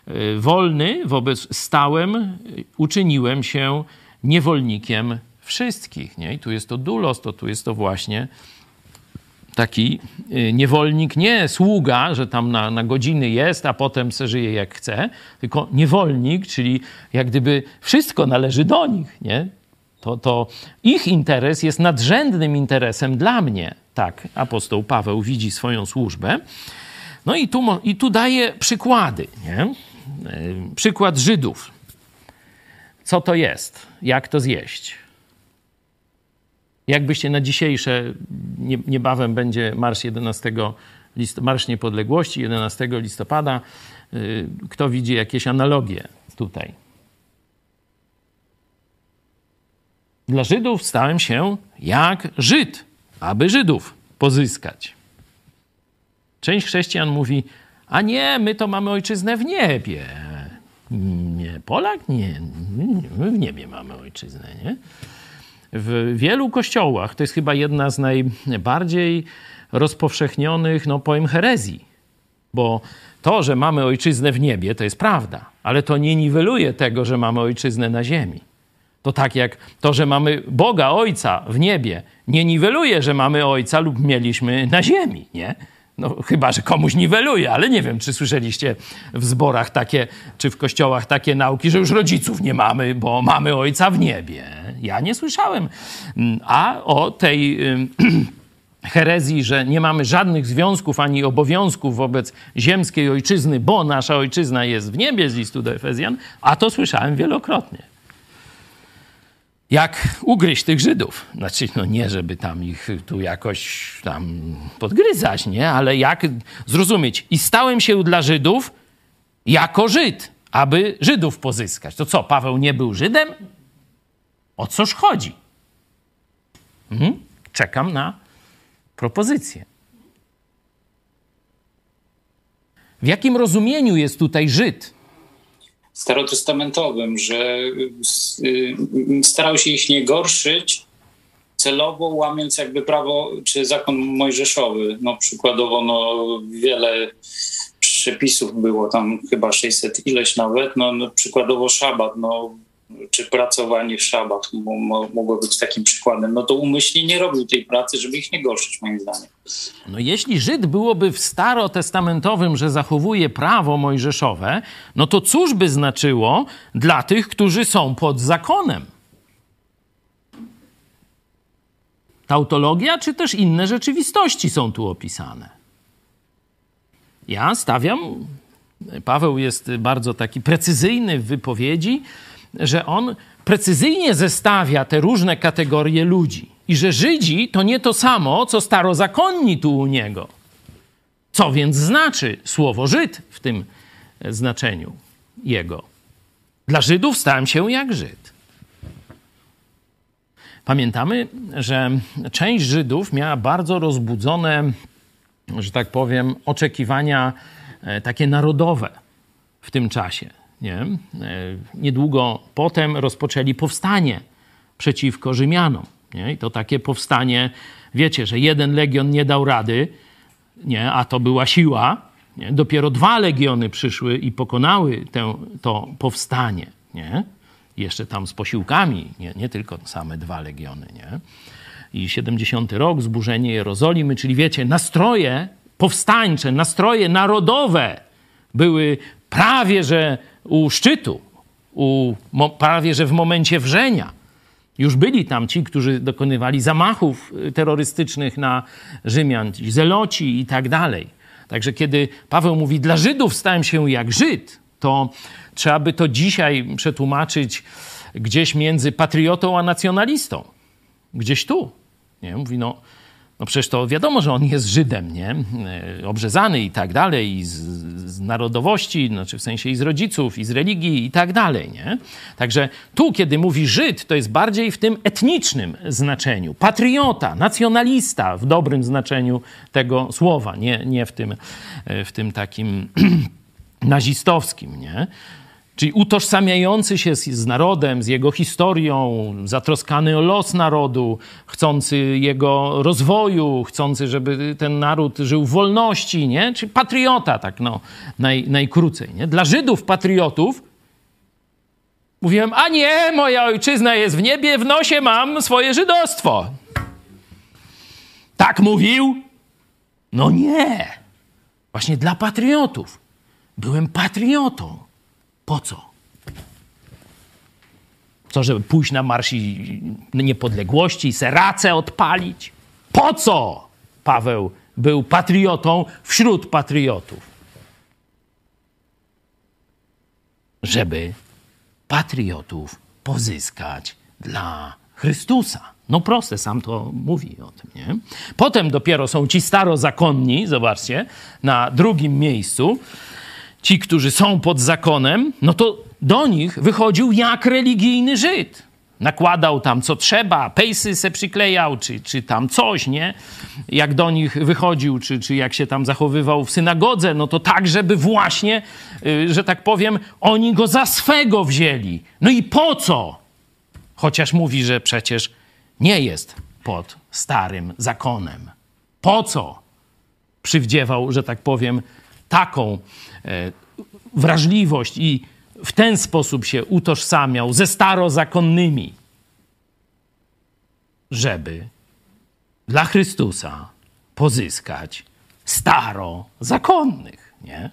E, wolny wobec stałem uczyniłem się niewolnikiem wszystkich. Nie? I tu jest to dulos, to tu jest to właśnie taki y, niewolnik, nie sługa, że tam na, na godziny jest, a potem se żyje jak chce, tylko niewolnik, czyli jak gdyby wszystko należy do nich, nie? To, to ich interes jest nadrzędnym interesem dla mnie. Tak apostoł Paweł widzi swoją służbę. No i tu, i tu daje przykłady. Nie? Y, przykład Żydów. Co to jest? Jak to zjeść? Jakbyście na dzisiejsze, niebawem będzie marsz 11 list, Marsz Niepodległości 11 listopada. Y, kto widzi jakieś analogie tutaj? Dla Żydów stałem się jak Żyd, aby Żydów pozyskać. Część chrześcijan mówi, a nie, my to mamy ojczyznę w niebie. Nie, Polak? Nie, w niebie mamy ojczyznę, nie? W wielu kościołach to jest chyba jedna z najbardziej rozpowszechnionych, no powiem, herezji. Bo to, że mamy ojczyznę w niebie, to jest prawda, ale to nie niweluje tego, że mamy ojczyznę na ziemi. To tak jak to, że mamy Boga Ojca w niebie, nie niweluje, że mamy Ojca lub mieliśmy na ziemi, nie? No, chyba, że komuś niweluje, ale nie wiem, czy słyszeliście w zborach takie, czy w kościołach takie nauki, że już rodziców nie mamy, bo mamy ojca w niebie. Ja nie słyszałem. A o tej <clears throat> herezji, że nie mamy żadnych związków ani obowiązków wobec ziemskiej ojczyzny, bo nasza ojczyzna jest w niebie z listu do Efezjan, a to słyszałem wielokrotnie jak ugryźć tych Żydów. Znaczy, no nie, żeby tam ich tu jakoś tam podgryzać, nie? Ale jak zrozumieć? I stałem się dla Żydów jako Żyd, aby Żydów pozyskać. To co, Paweł nie był Żydem? O coż chodzi? Mhm. Czekam na propozycję. W jakim rozumieniu jest tutaj Żyd? Starotestamentowym, że y, starał się ich nie gorszyć, celowo łamiąc jakby prawo czy zakon mojżeszowy. No przykładowo no, wiele przepisów było, tam chyba 600 ileś nawet, no, no przykładowo szabat, no czy pracowanie w szabat mogło być takim przykładem, no to umyślnie nie robił tej pracy, żeby ich nie gorszyć, moim zdaniem. No jeśli Żyd byłoby w starotestamentowym, że zachowuje prawo mojżeszowe, no to cóż by znaczyło dla tych, którzy są pod zakonem? Tautologia, czy też inne rzeczywistości są tu opisane? Ja stawiam, Paweł jest bardzo taki precyzyjny w wypowiedzi, że on precyzyjnie zestawia te różne kategorie ludzi i że Żydzi to nie to samo, co starozakonni tu u niego. Co więc znaczy słowo Żyd w tym znaczeniu jego? Dla Żydów stałem się jak Żyd. Pamiętamy, że część Żydów miała bardzo rozbudzone, że tak powiem, oczekiwania e, takie narodowe w tym czasie. Nie? E, niedługo potem rozpoczęli powstanie przeciwko Rzymianom. Nie? I to takie powstanie, wiecie, że jeden legion nie dał rady, nie? a to była siła. Nie? Dopiero dwa legiony przyszły i pokonały tę, to powstanie. Nie? Jeszcze tam z posiłkami, nie, nie tylko same dwa legiony. Nie? I 70 rok, zburzenie Jerozolimy, czyli wiecie, nastroje powstańcze, nastroje narodowe były prawie że u szczytu, u, prawie że w momencie wrzenia. Już byli tam ci, którzy dokonywali zamachów y, terrorystycznych na Rzymian, zeloci i tak dalej. Także kiedy Paweł mówi, dla Żydów stałem się jak Żyd, to trzeba by to dzisiaj przetłumaczyć gdzieś między patriotą a nacjonalistą. Gdzieś tu. Nie? Mówi, no, no przecież to wiadomo, że on jest Żydem, nie? E, obrzezany i tak dalej, i z, z, narodowości, znaczy w sensie i z rodziców, i z religii i tak dalej, nie? Także tu, kiedy mówi Żyd, to jest bardziej w tym etnicznym znaczeniu. Patriota, nacjonalista w dobrym znaczeniu tego słowa, nie, nie w, tym, e, w tym takim <clears throat> nazistowskim, nie? Czyli utożsamiający się z, z, narodem, z jego historią, zatroskany o los narodu, chcący jego rozwoju, chcący, żeby ten naród żył w wolności, nie? Czyli patriota, tak no, naj, najkrócej, nie? Dla Żydów patriotów mówiłem, a nie, moja ojczyzna jest w niebie, w nosie mam swoje żydostwo. Tak mówił? No nie. Właśnie dla patriotów. Byłem patriotą. Po co? Co, żeby pójść na marsz niepodległości i seracę odpalić? Po co Paweł był patriotą wśród patriotów? Żeby patriotów pozyskać dla Chrystusa. No proste, sam to mówi o tym, nie? Potem dopiero są ci starozakonni, zobaczcie, na drugim miejscu, ci, którzy są pod zakonem, no to do nich wychodził jak religijny Żyd. Nakładał tam co trzeba, pejsy se przyklejał, czy, czy tam coś, nie? Jak do nich wychodził, czy, czy jak się tam zachowywał w synagodze, no to tak, żeby właśnie, y, że tak powiem, oni go za swego wzięli. No i po co? Chociaż mówi, że przecież nie jest pod starym zakonem. Po co przywdziewał, że tak powiem, taką e, wrażliwość i w ten sposób się utożsamiał ze starozakonnymi, żeby dla Chrystusa pozyskać starozakonnych, nie?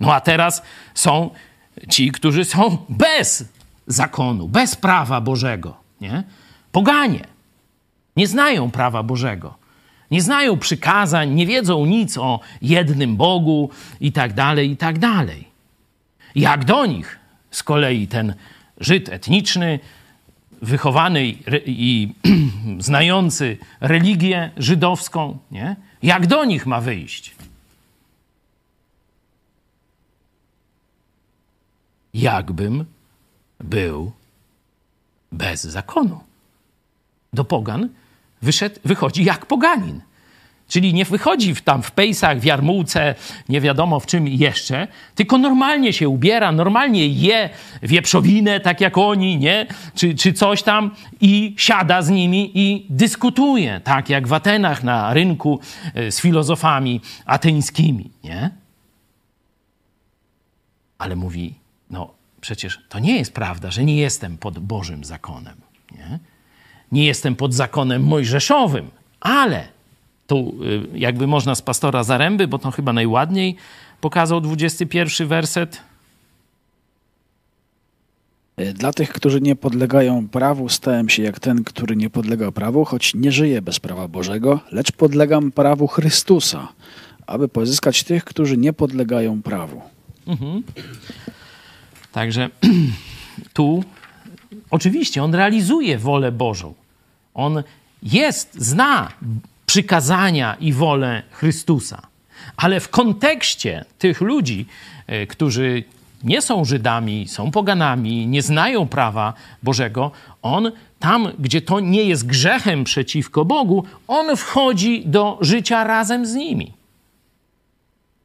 No a teraz są ci, którzy są bez zakonu, bez prawa Bożego, nie? Poganie. Nie znają prawa Bożego. Nie znają przykazań, nie wiedzą nic o jednym Bogu i tak dalej, i tak dalej. Jak do nich z kolei ten Żyd etniczny, wychowany i, i <clears throat> znający religię żydowską, nie? jak do nich ma wyjść? Jakbym był bez zakonu. Do pogan wyszedł, wychodzi jak poganin. Czyli nie wychodzi w, tam w pejsach, w jarmułce, nie wiadomo w czym jeszcze, tylko normalnie się ubiera, normalnie je wieprzowinę, tak jak oni, nie? Czy, czy coś tam i siada z nimi i dyskutuje, tak jak w Atenach na rynku e, z filozofami ateńskimi, nie? Ale mówi, no przecież to nie jest prawda, że nie jestem pod Bożym zakonem. Nie, jestem pod zakonem mojżeszowym, ale tu y, jakby można z pastora Zaręby, bo to chyba najładniej pokazał 21 werset. Dla tych, którzy nie podlegają prawu, stałem się jak ten, który nie podlega prawu, choć nie żyję bez prawa Bożego, lecz podlegam prawu Chrystusa, aby pozyskać tych, którzy nie podlegają prawu. Mhm. Także <clears throat> tu oczywiście on realizuje wolę Bożą. On jest, zna przykazania i wolę Chrystusa. Ale w kontekście tych ludzi, e, którzy nie są Żydami, są poganami, nie znają prawa Bożego, on tam, gdzie to nie jest grzechem przeciwko Bogu, on wchodzi do życia razem z nimi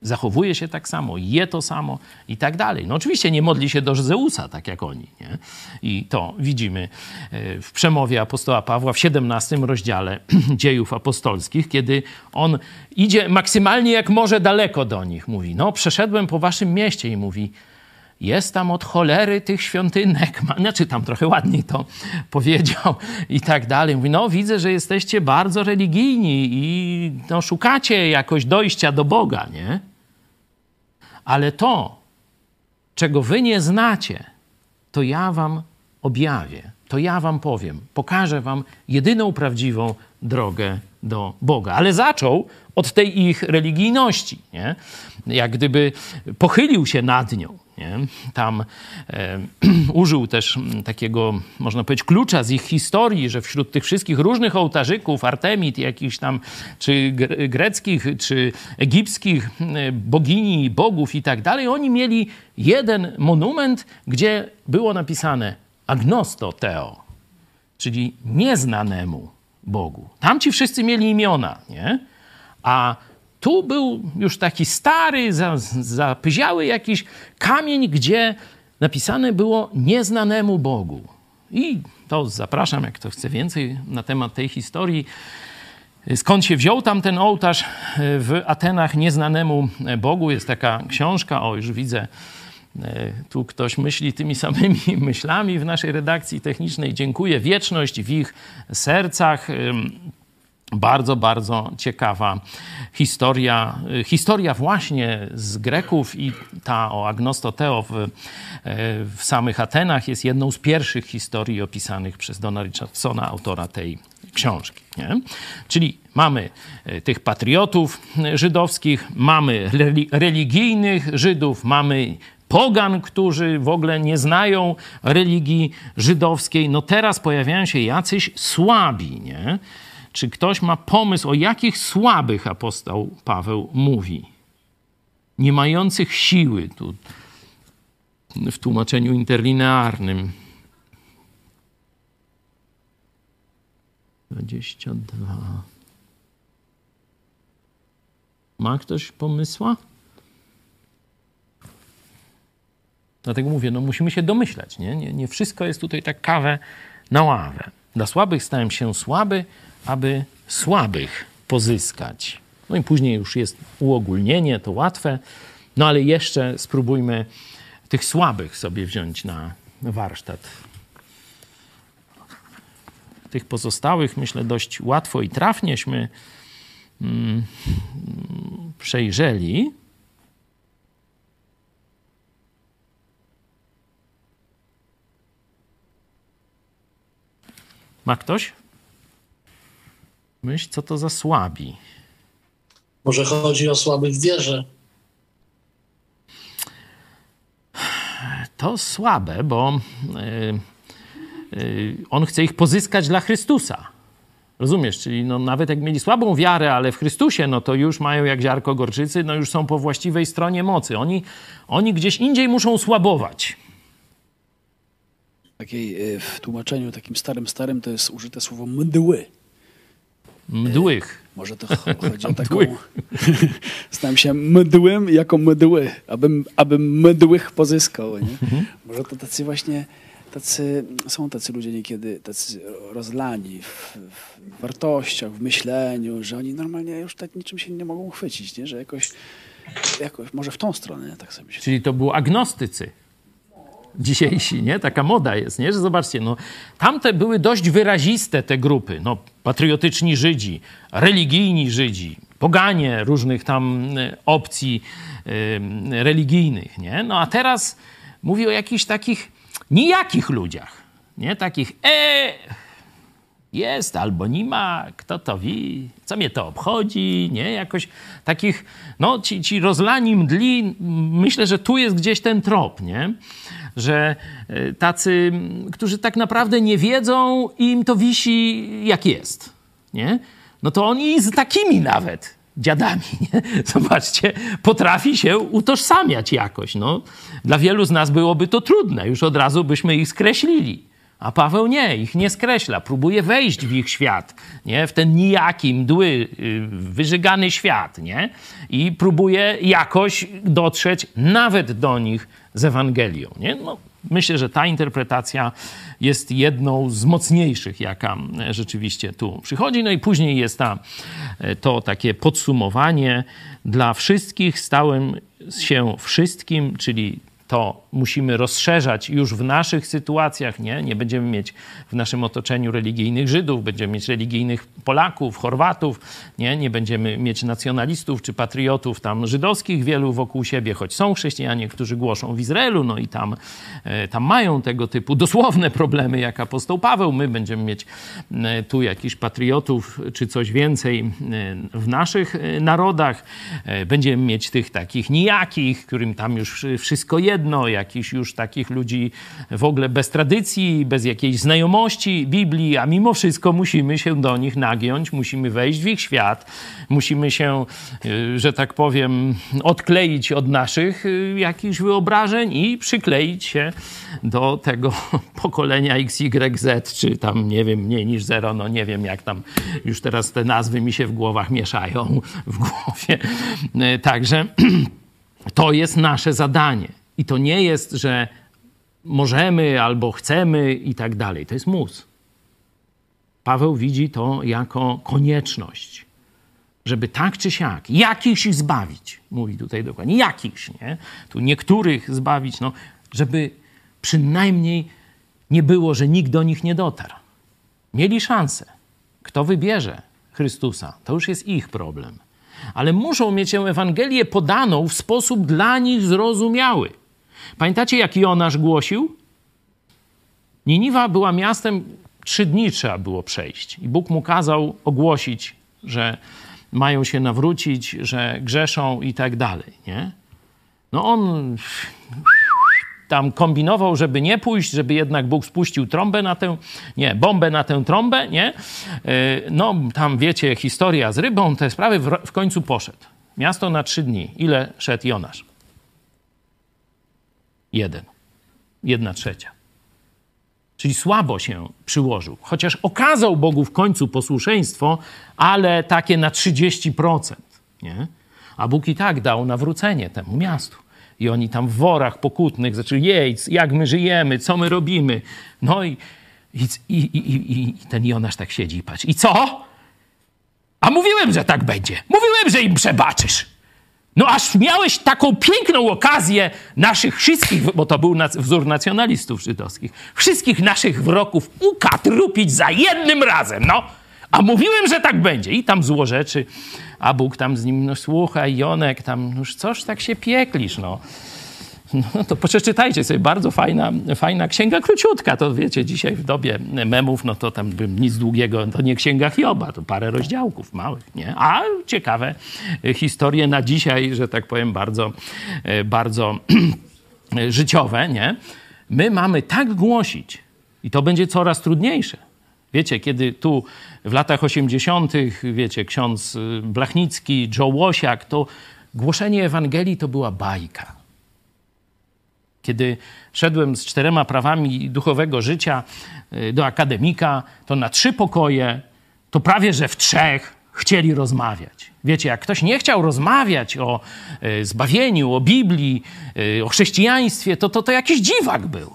zachowuje się tak samo, je to samo i tak dalej. No oczywiście nie modli się do Zeusa, tak jak oni. Nie? I to widzimy e, w przemowie apostoła Pawła w 17 rozdziale <clears throat> dziejów apostolskich, kiedy on idzie maksymalnie jak może daleko do nich. Mówi, no przeszedłem po waszym mieście i mówi, jest tam od cholery tych świątynek. <laughs> Znaczy tam trochę ładniej to <laughs> powiedział i tak dalej. Mówi, no widzę, że jesteście bardzo religijni i no, szukacie jakoś dojścia do Boga, nie? Ale to, czego wy nie znacie, to ja wam objawię, to ja wam powiem, pokażę wam jedyną prawdziwą drogę do Boga. Ale zaczął od tej ich religijności, nie? jak gdyby pochylił się nad nią. Nie? Tam e, <clears throat> użył też takiego, można powiedzieć, klucza z ich historii, że wśród tych wszystkich różnych ołtarzyków, Artemid, jakichś tam, czy greckich, czy egipskich e, bogini, bogów i tak dalej, oni mieli jeden monument, gdzie było napisane agnosto teo, czyli nieznanemu Bogu. Tam ci wszyscy mieli imiona, nie? A tu był już taki stary, zapyziały jakiś kamień, gdzie napisane było nieznanemu Bogu. I to zapraszam, jak kto chce więcej na temat tej historii. Skąd się wziął tam ten ołtarz w Atenach nieznanemu Bogu? Jest taka książka, o już widzę, tu ktoś myśli tymi <laughs> samymi myślami w naszej redakcji technicznej. Dziękuję. Wieczność w ich sercach. Bardzo, bardzo ciekawa historia. Historia właśnie z Greków i ta o Agnostoteo w, w samych Atenach jest jedną z pierwszych historii opisanych przez Dona Richardsona, autora tej książki. Nie? Czyli mamy e, tych patriotów żydowskich, mamy religijnych Żydów, mamy pogan, którzy w ogóle nie znają religii żydowskiej. No teraz pojawiają się jacyś słabi, nie? Czy ktoś ma pomysł, o jakich słabych apostoł Paweł mówi? Nie mających siły, tu w tłumaczeniu interlinearnym. 22. Ma ktoś pomysła? Dlatego mówię, no musimy się domyślać, nie? Nie, nie wszystko jest tutaj tak kawę na ławę. Dla słabych stałem się słaby, aby słabych pozyskać. No i później już jest uogólnienie, to łatwe, no ale jeszcze spróbujmy tych słabych sobie wziąć na warsztat. Tych pozostałych, myślę, dość łatwo i trafnieśmy mm, przejrzeli. Ma ktoś? Myśl, co to za słabi? Może chodzi o słabych w wierze. To słabe, bo yy, yy, on chce ich pozyskać dla Chrystusa. Rozumiesz? Czyli no, nawet jak mieli słabą wiarę, ale w Chrystusie, no to już mają jak ziarko gorczycy, no już są po właściwej stronie mocy. Oni, oni gdzieś indziej muszą słabować. Takiej, y, w tłumaczeniu takim starym, starym to jest użyte słowo mdły. Mdłych. Może to chodzi o <laughs> taką... Stałem <laughs> się mdłym jako mdły, abym, abym mdłych pozyskał. Nie? Mhm. Może to tacy właśnie, tacy, są tacy ludzie niekiedy tacy rozlani w, w, wartościach, w myśleniu, że oni normalnie już tak niczym się nie mogą chwycić, nie? że jakoś, jakoś może w tą stronę, tak sobie myślę. Czyli to było agnostycy dzisiejsi, nie? Taka moda jest, nie? Że zobaczcie, no, tamte były dość wyraziste te grupy, no, patriotyczni Żydzi, religijni Żydzi, poganie różnych tam e, opcji y, religijnych, nie? No a teraz mówi o jakichś takich nijakich ludziach, nie? Takich, e, jest albo nie ma, kto to wie, co mnie to obchodzi, nie? Jakoś takich, no ci, ci rozlani mdli, myślę, że tu jest gdzieś ten trop, nie? Że e, tacy, którzy tak naprawdę nie wiedzą, im to wisi jak jest, nie? No to oni z takimi nawet dziadami, <laughs> nie? Zobaczcie, potrafi się utożsamiać jakoś, no. Dla wielu z nas byłoby to trudne, już od razu byśmy ich skreślili. A Paweł nie, ich nie skreśla, próbuje wejść w ich świat, nie? w ten nijaki, mdły, y, wyżygany świat nie? i próbuje jakoś dotrzeć nawet do nich z Ewangelią. Nie? No, myślę, że ta interpretacja jest jedną z mocniejszych, jaka rzeczywiście tu przychodzi. No i później jest ta, to takie podsumowanie dla wszystkich stałem się wszystkim, czyli to musimy rozszerzać już w naszych sytuacjach, nie? Nie będziemy mieć w naszym otoczeniu religijnych Żydów, będziemy mieć religijnych Polaków, Chorwatów, nie? Nie będziemy mieć nacjonalistów czy patriotów tam żydowskich wielu wokół siebie, choć są chrześcijanie, którzy głoszą w Izraelu, no i tam, e, tam mają tego typu dosłowne problemy jak apostoł Paweł. My będziemy mieć e, tu jakichś patriotów czy coś więcej e, w naszych narodach. Będziemy mieć tych takich nijakich, którym tam już wszystko jedno, jakichś już takich ludzi w ogóle bez tradycji, bez jakiejś znajomości Biblii, a mimo wszystko musimy się do nich nagiąć, musimy wejść w ich świat, musimy się, y, że tak powiem, odkleić od naszych y, jakichś wyobrażeń i przykleić się do tego <laughs> pokolenia XYZ, czy tam, nie wiem, mniej niż zero, no nie wiem, jak tam już teraz te nazwy mi się w głowach mieszają, w głowie. Y, także <clears throat> to jest nasze zadanie. I to nie jest, że możemy albo chcemy i tak dalej. To jest mus. Paweł widzi to jako konieczność, żeby tak czy siak jakichś zbawić. Mówi tutaj dokładnie, jakichś, nie? Tu niektórych zbawić, no, żeby przynajmniej nie było, że nikt do nich nie dotarł. Mieli szansę. Kto wybierze Chrystusa, to już jest ich problem. Ale muszą mieć Ewangelię podaną w sposób dla nich zrozumiały. Pamiętacie, jak Jonasz głosił? Niniwa była miastem, trzy dni trzeba było przejść. I Bóg mu kazał ogłosić, że mają się nawrócić, że grzeszą i tak dalej, nie? No on tam kombinował, żeby nie pójść, żeby jednak Bóg spuścił trąbę na tę, nie, bombę na tę trąbę, nie? E, no tam wiecie, historia z rybą, te sprawy, w końcu poszedł. Miasto na trzy dni. Ile szedł Jonasz? Jeden. Jedna trzecia. Czyli słabo się przyłożył. Chociaż okazał Bogu w końcu posłuszeństwo, ale takie na 30%. Nie? A Bóg i tak dał nawrócenie temu miastu. I oni tam w worach pokutnych zaczęli, jej, jak my żyjemy, co my robimy. No i, i, i, i, ten Jonasz tak siedzi i patrzy. I co? A mówiłem, że tak będzie. Mówiłem, że im przebaczysz. No aż miałeś taką piękną okazję naszych wszystkich, bo to był wzór nacjonalistów żydowskich, wszystkich naszych wroków ukatrupić za jednym razem, no. A mówiłem, że tak będzie. I tam zło rzeczy, a Bóg tam z nim, no słuchaj, Jonek, tam, już coś tak się pieklisz, no. No to przeczytajcie sobie, bardzo fajna, fajna księga, króciutka, to wiecie, dzisiaj w dobie memów, no to tam nic długiego, to nie księga Hioba, to parę rozdziałków małych, nie? A ciekawe historie na dzisiaj, że tak powiem, bardzo, bardzo <clears throat> życiowe, nie? My mamy tak głosić i to będzie coraz trudniejsze. Wiecie, kiedy tu w latach 80., wiecie, ksiądz Blachnicki, Joe Łosiak, to głoszenie Ewangelii to była bajka kiedy szedłem z czterema prawami duchowego życia y, do akademika, to na trzy pokoje, to prawie że w trzech chcieli rozmawiać. Wiecie, jak ktoś nie chciał rozmawiać o y, zbawieniu, o Biblii, y, o chrześcijaństwie, to, to, to jakiś dziwak był.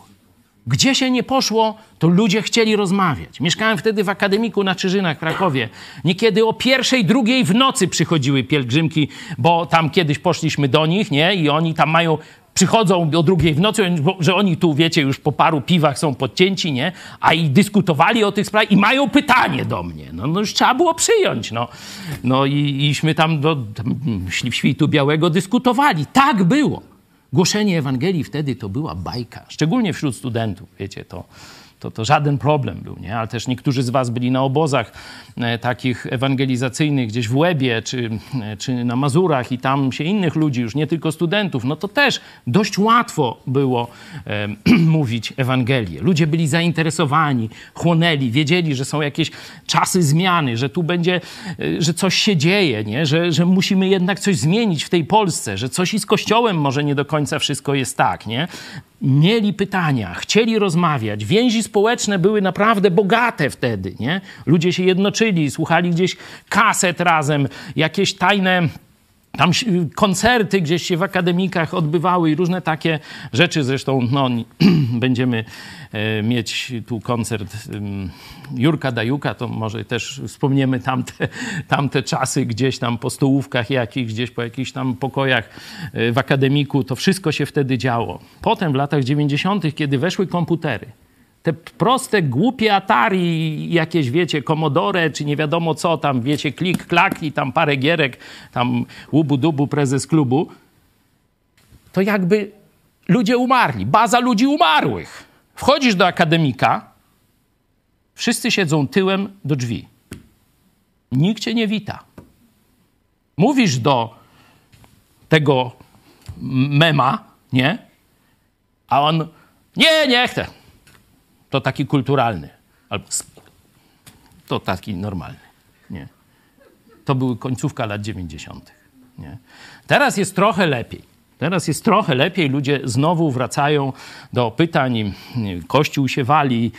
Gdzie się nie poszło, to ludzie chcieli rozmawiać. Mieszkałem wtedy w akademiku na Czyżynach w Krakowie. Niekiedy o pierwszej, drugiej w nocy przychodziły pielgrzymki, bo tam kiedyś poszliśmy do nich, nie? I oni tam mają przychodzą o drugiej w nocy, że oni tu, wiecie, już po paru piwach są podcięci, nie? A i dyskutowali o tych sprawach i mają pytanie do mnie. No, no już trzeba było przyjąć, no. No i, iśmy tam do tam, świtu białego dyskutowali. Tak było. Głoszenie Ewangelii wtedy to była bajka. Szczególnie wśród studentów, wiecie, to to, to żaden problem był, nie? Ale też niektórzy z was byli na obozach e, takich ewangelizacyjnych gdzieś w Łebie czy, e, czy na Mazurach i tam się innych ludzi, już nie tylko studentów, no to też dość łatwo było e, <clears throat> mówić Ewangelię. Ludzie byli zainteresowani, chłonęli, wiedzieli, że są jakieś czasy zmiany, że tu będzie, e, że coś się dzieje, nie? Że, że musimy jednak coś zmienić w tej Polsce, że coś i z Kościołem może nie do końca wszystko jest tak, nie? Mieli pytania, chcieli rozmawiać. Więzi społeczne były naprawdę bogate wtedy, nie? Ludzie się jednoczyli, słuchali gdzieś kaset razem, jakieś tajne tam koncerty gdzieś się w akademikach odbywały i różne takie rzeczy. Zresztą no, <clears throat> będziemy e, mieć tu koncert Jurka Dajuka, to może też wspomniemy tamte, <laughs> tamte czasy gdzieś tam po stołówkach jakichś, gdzieś po jakichś tam pokojach e, w akademiku. To wszystko się wtedy działo. Potem w latach 90., kiedy weszły komputery, te proste, głupie Atari, jakieś, wiecie, Commodore, czy nie wiadomo co tam, wiecie, klik, klak i tam parę gierek, tam łubu dubu, prezes klubu, to jakby ludzie umarli, baza ludzi umarłych. Wchodzisz do akademika, wszyscy siedzą tyłem do drzwi. Nikt cię nie wita. Mówisz do tego mema, nie? A on, nie, nie chcę to taki kulturalny. Albo to taki normalny. Nie. To były końcówka lat 90. Nie. Teraz jest trochę lepiej. Teraz jest trochę lepiej, ludzie znowu wracają do pytań, kościół się wali,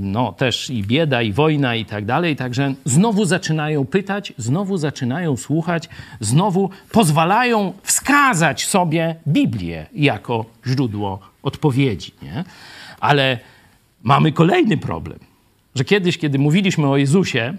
no też i bieda, i wojna i tak dalej, także znowu zaczynają pytać, znowu zaczynają słuchać, znowu pozwalają wskazać sobie Biblię jako źródło odpowiedzi, nie? Ale mamy kolejny problem, że kiedyś, kiedy mówiliśmy o Jezusie,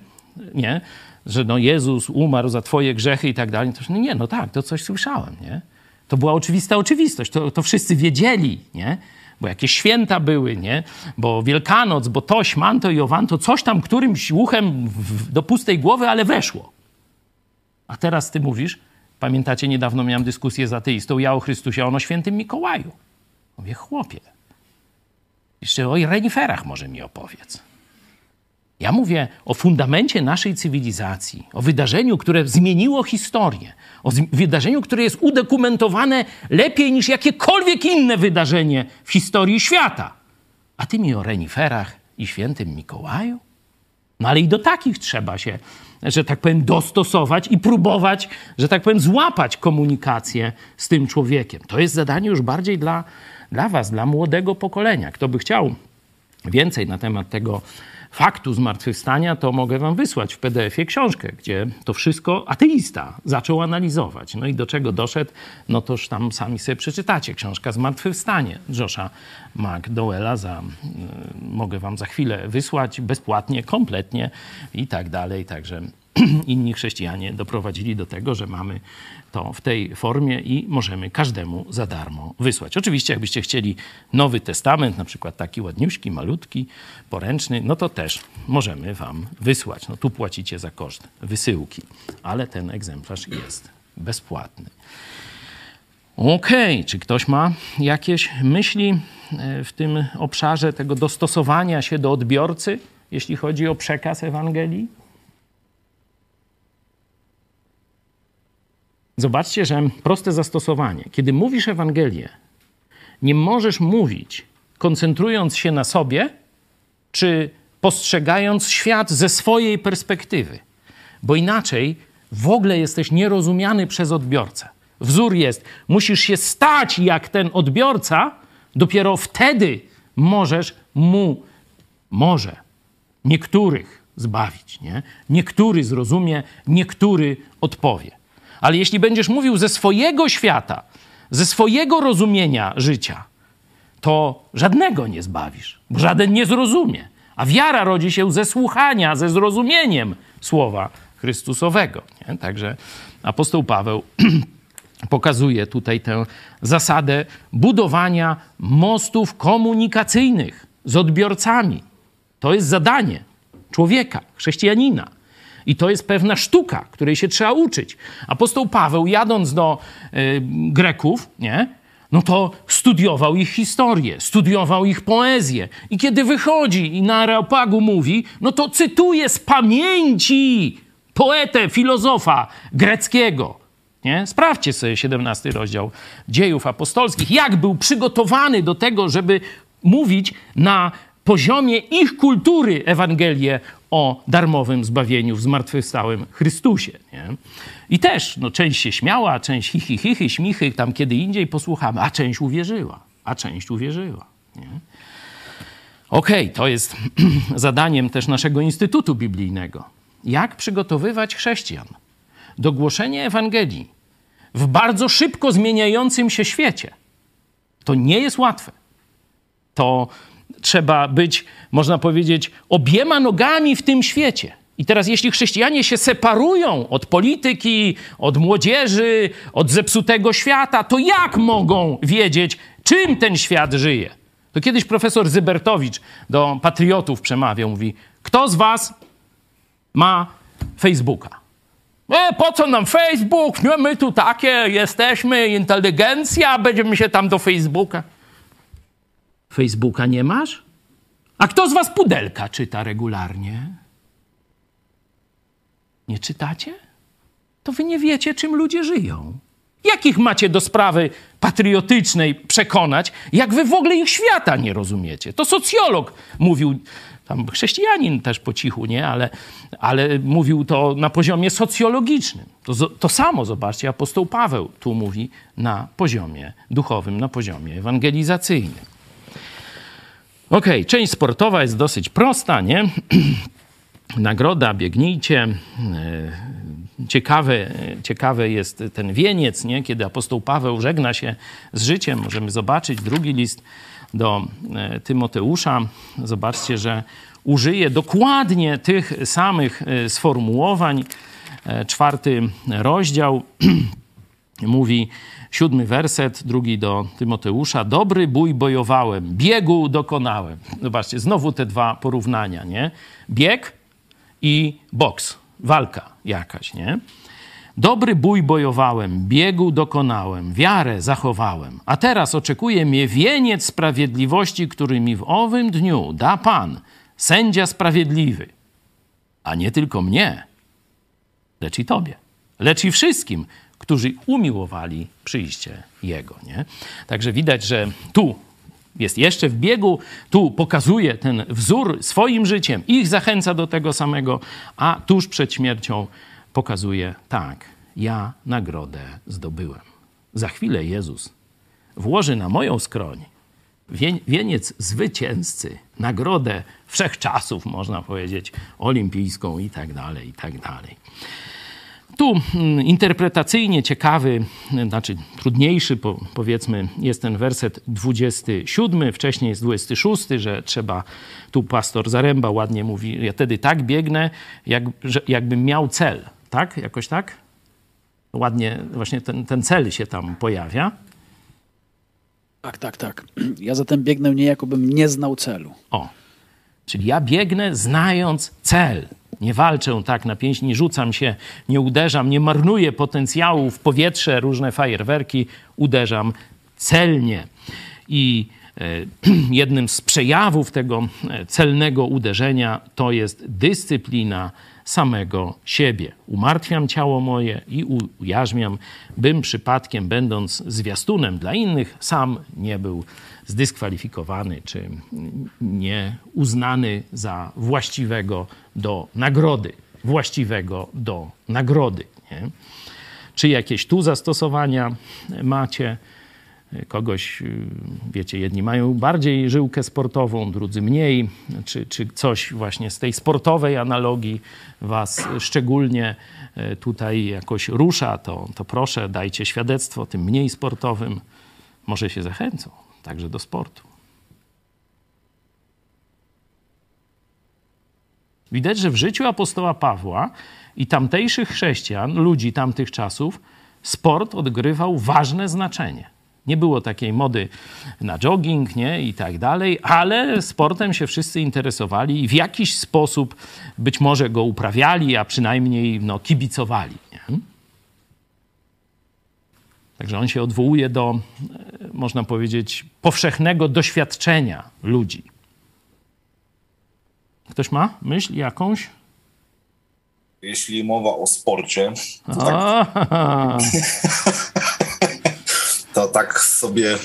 nie, że no Jezus umarł za twoje grzechy i tak dalej, to no nie, no tak, to coś słyszałem, nie? To była oczywista oczywistość, to, to wszyscy wiedzieli, nie? Bo jakieś święta były, nie? Bo Wielkanoc, bo toś, manto i owanto, coś tam którymś uchem w, do pustej głowy, ale weszło. A teraz ty mówisz, pamiętacie, niedawno miałem dyskusję z ateistą, ja o Chrystusie, a on o świętym Mikołaju. Mówię, chłopie, jeszcze o reniferach może mi opowiedz. Ja mówię o fundamencie naszej cywilizacji, o wydarzeniu, które zmieniło historię, o wydarzeniu, które jest udokumentowane lepiej niż jakiekolwiek inne wydarzenie w historii świata. A ty mi o reniferach i świętym Mikołaju? No ale i do takich trzeba się, że tak powiem, dostosować i próbować, że tak powiem, złapać komunikację z tym człowiekiem. To jest zadanie już bardziej dla dla Was, dla młodego pokolenia. Kto by chciał więcej na temat tego faktu zmartwychwstania, to mogę Wam wysłać w PDF-ie książkę, gdzie to wszystko ateista zaczął analizować. No i do czego doszedł, no toż tam sami sobie przeczytacie. Książka Zmartwychwstanie Josha McDowella. Za, y, mogę Wam za chwilę wysłać bezpłatnie, kompletnie i tak dalej. Także <clears throat> inni chrześcijanie doprowadzili do tego, że mamy to w tej formie i możemy każdemu za darmo wysłać. Oczywiście, jakbyście chcieli Nowy Testament, na przykład taki ładniuśki, malutki, poręczny, no to też możemy wam wysłać. No tu płacicie za koszt wysyłki, ale ten egzemplarz jest bezpłatny. Okej, okay. czy ktoś ma jakieś myśli e, w tym obszarze tego dostosowania się do odbiorcy, jeśli chodzi o przekaz Ewangelii? Zobaczcie, że proste zastosowanie. Kiedy mówisz Ewangelię, nie możesz mówić koncentrując się na sobie, czy postrzegając świat ze swojej perspektywy, bo inaczej w ogóle jesteś nierozumiany przez odbiorcę. Wzór jest, musisz się stać jak ten odbiorca, dopiero wtedy możesz mu, może, niektórych zbawić, nie? Niektóry zrozumie, niektóry odpowie. Ale jeśli będziesz mówił ze swojego świata, ze swojego rozumienia życia, to żadnego nie zbawisz, bo żaden nie zrozumie. A wiara rodzi się ze słuchania, ze zrozumieniem słowa Chrystusowego. Nie? Także apostoł Paweł <clears throat> pokazuje tutaj tę zasadę budowania mostów komunikacyjnych z odbiorcami. To jest zadanie człowieka, chrześcijanina. I to jest pewna sztuka, której się trzeba uczyć. Apostoł Paweł, jadąc do y, Greków, nie, no to studiował ich historię, studiował ich poezję. I kiedy wychodzi i na Areopagu mówi, no to cytuje z pamięci poetę, filozofa greckiego. Nie? Sprawdźcie sobie 17 rozdział dziejów apostolskich, jak był przygotowany do tego, żeby mówić na poziomie ich kultury Ewangelię o darmowym zbawieniu w zmartwychwstałym Chrystusie. Nie? I też no, część się śmiała, część hi, hi, hi, śmichy, tam kiedy indziej posłuchamy, a część uwierzyła, a część uwierzyła. Nie? Okej, okay, to jest <clears throat> zadaniem też naszego Instytutu Biblijnego. Jak przygotowywać chrześcijan do głoszenia Ewangelii w bardzo szybko zmieniającym się świecie? To nie jest łatwe. To trzeba być, można powiedzieć, obiema nogami w tym świecie. I teraz, jeśli chrześcijanie się separują od polityki, od młodzieży, od zepsutego świata, to jak mogą wiedzieć, czym ten świat żyje? To kiedyś profesor Zybertowicz do patriotów przemawiał, mówi: Kto z was ma Facebooka? E, po co nam Facebook? My tu takie jesteśmy, inteligencja, będziemy się tam do Facebooka. Facebooka nie masz? A kto z was pudelka czyta regularnie? Nie czytacie? To wy nie wiecie, czym ludzie żyją. Jakich macie do sprawy patriotycznej przekonać, jak wy w ogóle ich świata nie rozumiecie? To socjolog mówił, tam chrześcijanin też po cichu, nie? Ale, ale mówił to na poziomie socjologicznym. To, to samo, zobaczcie, apostoł Paweł tu mówi na poziomie duchowym, na poziomie ewangelizacyjnym. Ok, część sportowa jest dosyć prosta, nie? <clears throat> Nagroda, biegnijcie. E, ciekawy, ciekawy jest ten wieniec, nie? kiedy apostoł Paweł żegna się z życiem. Możemy zobaczyć drugi list do e, Tymoteusza. Zobaczcie, że użyje dokładnie tych samych e, sformułowań. Czwarty rozdział <clears throat> mówi, Siódmy werset, drugi do Tymoteusza. Dobry bój bojowałem, biegu dokonałem. Zobaczcie, znowu te dwa porównania, nie? Bieg i boks, walka jakaś, nie? Dobry bój bojowałem, biegu dokonałem, wiarę zachowałem, a teraz oczekuje mnie wieniec sprawiedliwości, który mi w owym dniu da Pan, sędzia sprawiedliwy. A nie tylko mnie, lecz i Tobie, lecz i wszystkim, którzy umiłowali przyjście Jego. Nie? Także widać, że tu jest jeszcze w biegu, tu pokazuje ten wzór swoim życiem, ich zachęca do tego samego, a tuż przed śmiercią pokazuje tak, ja nagrodę zdobyłem. Za chwilę Jezus włoży na moją skroń wieniec zwycięzcy, nagrodę wszechczasów, można powiedzieć, olimpijską i tak dalej, i tak dalej. Tu mm, interpretacyjnie ciekawy, znaczy trudniejszy powiedzmy jest ten werset 27, wcześniej jest 26, że trzeba, tu pastor Zaręba ładnie mówi, ja wtedy tak biegnę, jak, że, jakbym miał cel, tak? Jakoś tak? Ładnie właśnie ten, ten cel się tam pojawia. Tak, tak, tak. <clears throat> Ja zatem biegnę nie jakobym nie znał celu. O, czyli ja biegnę znając cel. Nie walczę tak na pięść, nie rzucam się, nie uderzam, nie marnuję potencjału w powietrze, różne fajerwerki, uderzam celnie. I e, <clears throat> jednym z przejawów tego e, celnego uderzenia to jest dyscyplina samego siebie. Umartwiam ciało moje i ujarzmiam, bym przypadkiem, będąc zwiastunem dla innych, sam nie był zdyskwalifikowany czy nie uznany za właściwego do nagrody. Właściwego do nagrody. Nie? Czy jakieś tu zastosowania macie? Kogoś, wiecie, jedni mają bardziej żyłkę sportową, drudzy mniej, czy, czy coś właśnie z tej sportowej analogii Was szczególnie e, tutaj jakoś rusza, to, to proszę, dajcie świadectwo tym mniej sportowym. Może się zachęcą także do sportu. Widać, że w życiu apostoła Pawła i tamtejszych chrześcijan, ludzi tamtych czasów, sport odgrywał ważne znaczenie. Nie było takiej mody na jogging nie? i tak dalej, ale sportem się wszyscy interesowali i w jakiś sposób być może go uprawiali, a przynajmniej no, kibicowali. Nie? Także on się odwołuje do, e, można powiedzieć, powszechnego doświadczenia ludzi. Ktoś ma myśl jakąś? Jeśli mowa o sporcie, to tak, <laughs> to tak sobie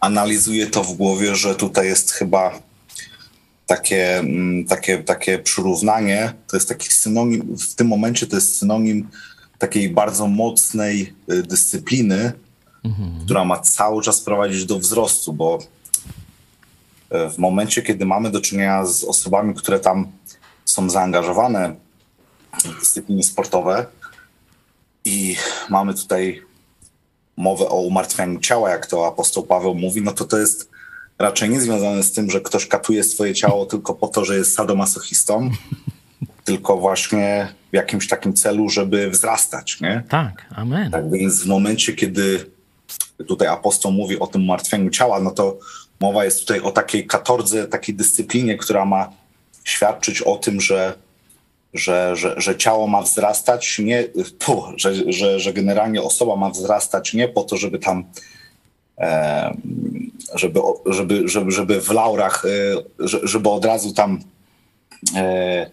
analizuję to w głowie, że tutaj jest chyba takie, mm, takie, takie przyrównanie, to jest taki synonim, w tym momencie to jest synonim takiej bardzo mocnej y, dyscypliny, mhm. która ma cały czas prowadzić do wzrostu, bo y, w momencie, kiedy mamy do czynienia z osobami, które tam są zaangażowane w dyscypliny sportowe i mamy tutaj mowę o umartwianiu ciała, jak to apostoł Paweł mówi, no to to jest raczej nie związane z tym, że ktoś katuje swoje ciało tylko po to, że jest sadomasochistą, <laughs> tylko właśnie w jakimś takim celu, żeby wzrastać, nie? Tak, amen. Tak więc w momencie, kiedy tutaj apostoł mówi o tym martwieniu ciała, no to mowa jest tutaj o takiej katordze, takiej dyscyplinie, która ma świadczyć o tym, że, że, że, że ciało ma wzrastać, nie, pu, że, że, że generalnie osoba ma wzrastać nie po to, żeby tam żeby, żeby, żeby, żeby w laurach, e, żeby od razu tam e,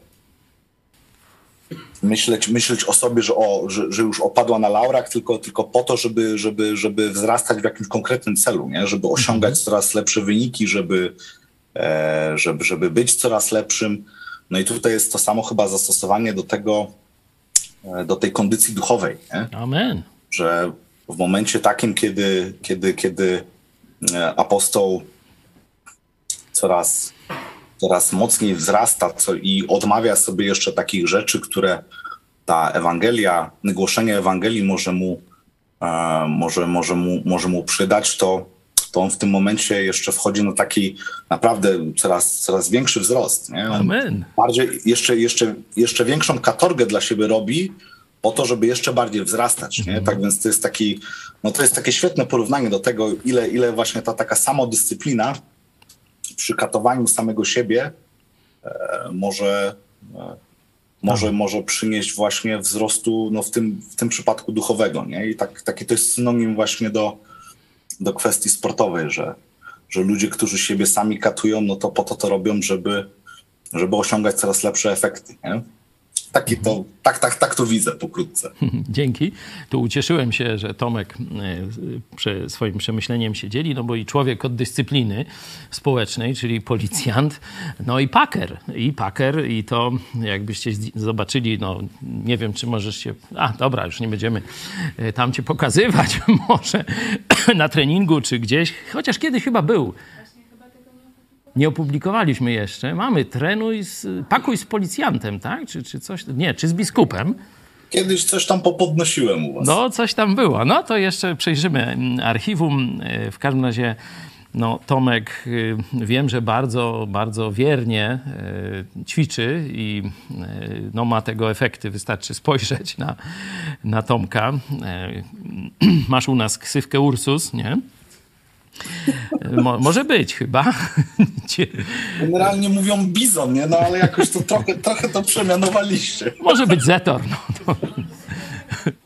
myśleć, myśleć o sobie, że, o, że, że, już opadła na laurach, tylko, tylko po to, żeby, żeby, żeby wzrastać w jakimś konkretnym celu, nie? żeby osiągać mhm. coraz lepsze wyniki, żeby, e, żeby, żeby być coraz lepszym. No i tutaj jest to samo chyba zastosowanie do tego, e, do tej kondycji duchowej. Nie? Amen. Że w momencie takim, kiedy, kiedy, kiedy e, apostoł coraz coraz mocniej wzrasta co, i odmawia sobie jeszcze takich rzeczy, które ta Ewangelia, głoszenie Ewangelii może mu, e, może, może mu, może mu przydać, to, to on w tym momencie jeszcze wchodzi na taki naprawdę coraz, coraz większy wzrost. Nie? Amen. Bardziej, jeszcze, jeszcze, jeszcze większą katorgę dla siebie robi, po to, żeby jeszcze bardziej wzrastać. Nie? Mhm. Tak więc to jest taki, no to jest takie świetne porównanie do tego, ile, ile właśnie ta taka samodyscyplina przy katowaniu samego siebie e, może, e, może, tak. może przynieść właśnie wzrostu no w, tym, w tym przypadku duchowego. Nie? I tak, taki to jest synonim właśnie do, do kwestii sportowej, że, że ludzie, którzy siebie sami katują, no to po to to robią, żeby, żeby osiągać coraz lepsze efekty. Nie? Taki to, tak, tak, tak to widzę pokrótce. <laughs> Dzięki. Tu ucieszyłem się, że Tomek e, swoim przemyśleniem się dzieli, no bo i człowiek od dyscypliny społecznej, czyli policjant, no i paker. I paker i to jakbyście zobaczyli, no nie wiem, czy możesz się... A, dobra, już nie będziemy e, tam cię pokazywać, <laughs> może na treningu czy gdzieś, chociaż kiedyś chyba był nie opublikowaliśmy jeszcze. Mamy trenuj z, pakuj z policjantem, tak? Czy, czy coś, nie, czy z biskupem. Kiedyś coś tam popodnosiłem u was. No, coś tam było. No, to jeszcze przejrzymy mm, archiwum. E, w każdym razie, no, Tomek e, wiem, że bardzo, bardzo wiernie e, ćwiczy i no, ma tego efekty. Wystarczy spojrzeć na, na Tomka. <clears throat> Masz u nas ksywkę Ursus, nie? Mo, może być chyba. <laughs> Generalnie mówią bizon, nie? No ale jakoś to trochę, trochę to przemianowaliście. Może być zetor. No.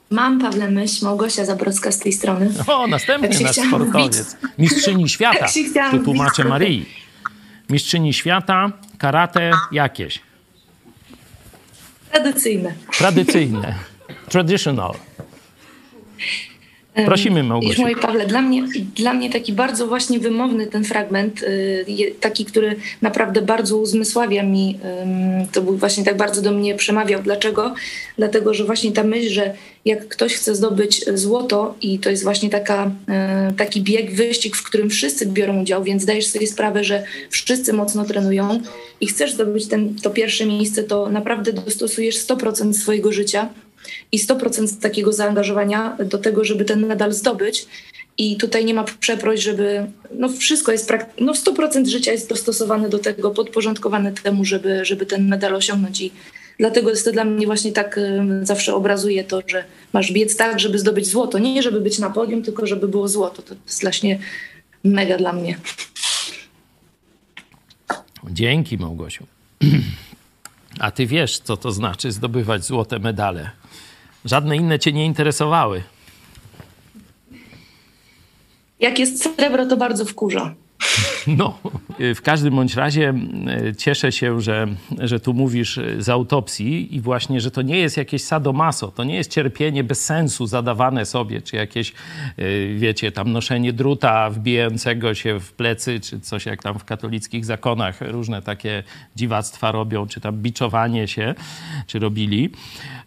Mam, Pawle Myśl, Małgosia Zabrocka z tej strony. O, następny nasz sportowiec. Mistrzyni świata, tu tłumaczę Marii. Mistrzyni świata, karate jakieś. Tradycyjne. Tradycyjne. Traditional. Prosimy, Małgosiu. Moje Pawle, dla mnie, dla mnie taki bardzo właśnie wymowny ten fragment, y, taki, który naprawdę bardzo uzmysławia mi, to był właśnie tak bardzo do mnie przemawiał. Dlaczego? Dlatego, że właśnie ta myśl, że jak ktoś chce zdobyć złoto i to jest właśnie taka, y, taki bieg, wyścig, w którym wszyscy biorą udział, więc dajesz sobie sprawę, że wszyscy mocno trenują i chcesz zdobyć ten, to pierwsze miejsce, to naprawdę dostosujesz 100% swojego życia i 100% takiego zaangażowania do tego, żeby ten medal zdobyć. I tutaj nie ma przeproś, żeby. No wszystko jest. No 100% życia jest dostosowane do tego, podporządkowane temu, żeby, żeby ten medal osiągnąć. I dlatego jest to dla mnie właśnie tak, zawsze obrazuje to, że masz biec tak, żeby zdobyć złoto. Nie żeby być na podium, tylko żeby było złoto. To jest właśnie mega dla mnie. Dzięki Małgosiu. <clears throat> A ty wiesz, co to znaczy zdobywać złote medale. Żadne inne cię nie interesowały. Jak jest srebro, to bardzo wkurza. <laughs> No, w każdym bądź razie e, cieszę się, że, że tu mówisz z autopsji i właśnie, że to nie jest jakieś sadomaso, to nie jest cierpienie bez sensu zadawane sobie, czy jakieś, e, wiecie, tam noszenie druta wbijającego się w plecy, czy coś jak tam w katolickich zakonach różne takie dziwactwa robią, czy tam biczowanie się, czy robili.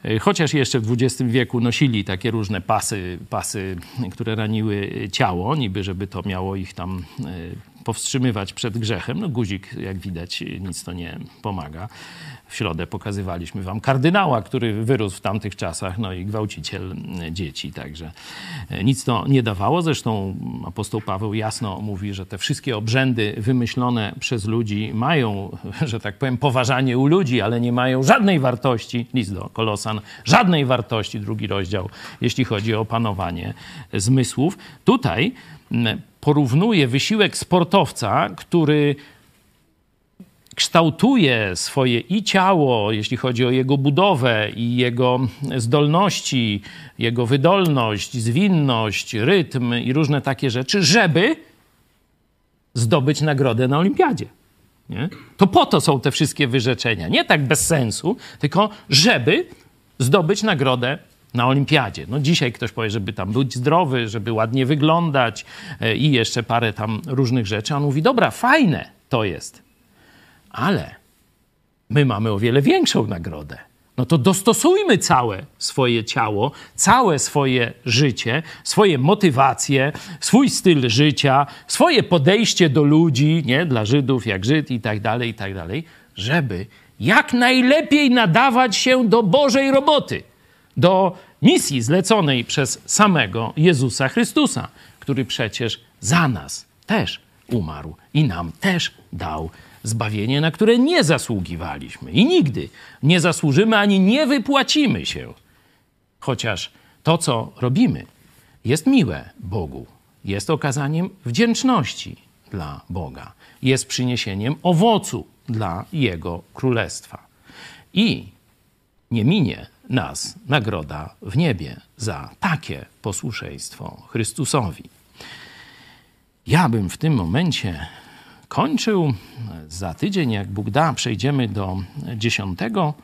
E, chociaż jeszcze w XX wieku nosili takie różne pasy, pasy, które raniły ciało, niby żeby to miało ich tam powstrzymywać przed grzechem. No guzik, jak widać, nic to nie pomaga. W środę pokazywaliśmy wam kardynała, który wyrósł w tamtych czasach, no i gwałciciel dzieci, także e, nic to nie dawało. Zresztą apostoł Paweł jasno mówi, że te wszystkie obrzędy wymyślone przez ludzi mają, <laughs> że tak powiem, poważanie u ludzi, ale nie mają żadnej wartości, list do Kolosan, żadnej wartości, drugi rozdział, jeśli chodzi o opanowanie zmysłów. Tutaj porównuje wysiłek sportowca, który kształtuje swoje i ciało, jeśli chodzi o jego budowę i jego zdolności, jego wydolność, zwinność, rytm i różne takie rzeczy, żeby zdobyć nagrodę na olimpiadzie. Nie? To po to są te wszystkie wyrzeczenia. Nie tak bez sensu, tylko żeby zdobyć nagrodę na olimpiadzie. No dzisiaj ktoś powie, żeby tam być zdrowy, żeby ładnie wyglądać e, i jeszcze parę tam różnych rzeczy. A on mówi, dobra, fajne to jest, ale my mamy o wiele większą nagrodę. No to dostosujmy całe swoje ciało, całe swoje życie, swoje motywacje, swój styl życia, swoje podejście do ludzi, nie, dla Żydów jak Żyd i tak dalej, i tak dalej, żeby jak najlepiej nadawać się do Bożej roboty do misji zleconej przez samego Jezusa Chrystusa, który przecież za nas też umarł i nam też dał zbawienie, na które nie zasługiwaliśmy i nigdy nie zasłużymy ani nie wypłacimy się. Chociaż to, co robimy, jest miłe Bogu, jest okazaniem wdzięczności dla Boga, jest przyniesieniem owocu dla Jego królestwa. I nie minie nas nagroda w niebie za takie posłuszeństwo Chrystusowi. Ja bym w tym momencie kończył. Za tydzień, jak Bóg da, przejdziemy do dziesiątego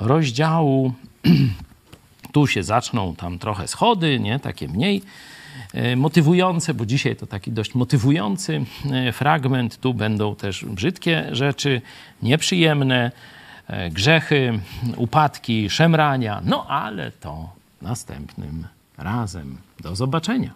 rozdziału. <clears throat> Tu się zaczną tam trochę schody, nie? takie mniej e, motywujące, bo dzisiaj to taki dość motywujący e, fragment. Tu będą też brzydkie rzeczy, nieprzyjemne E, grzechy, upadki, szemrania. No ale to następnym razem. Do zobaczenia.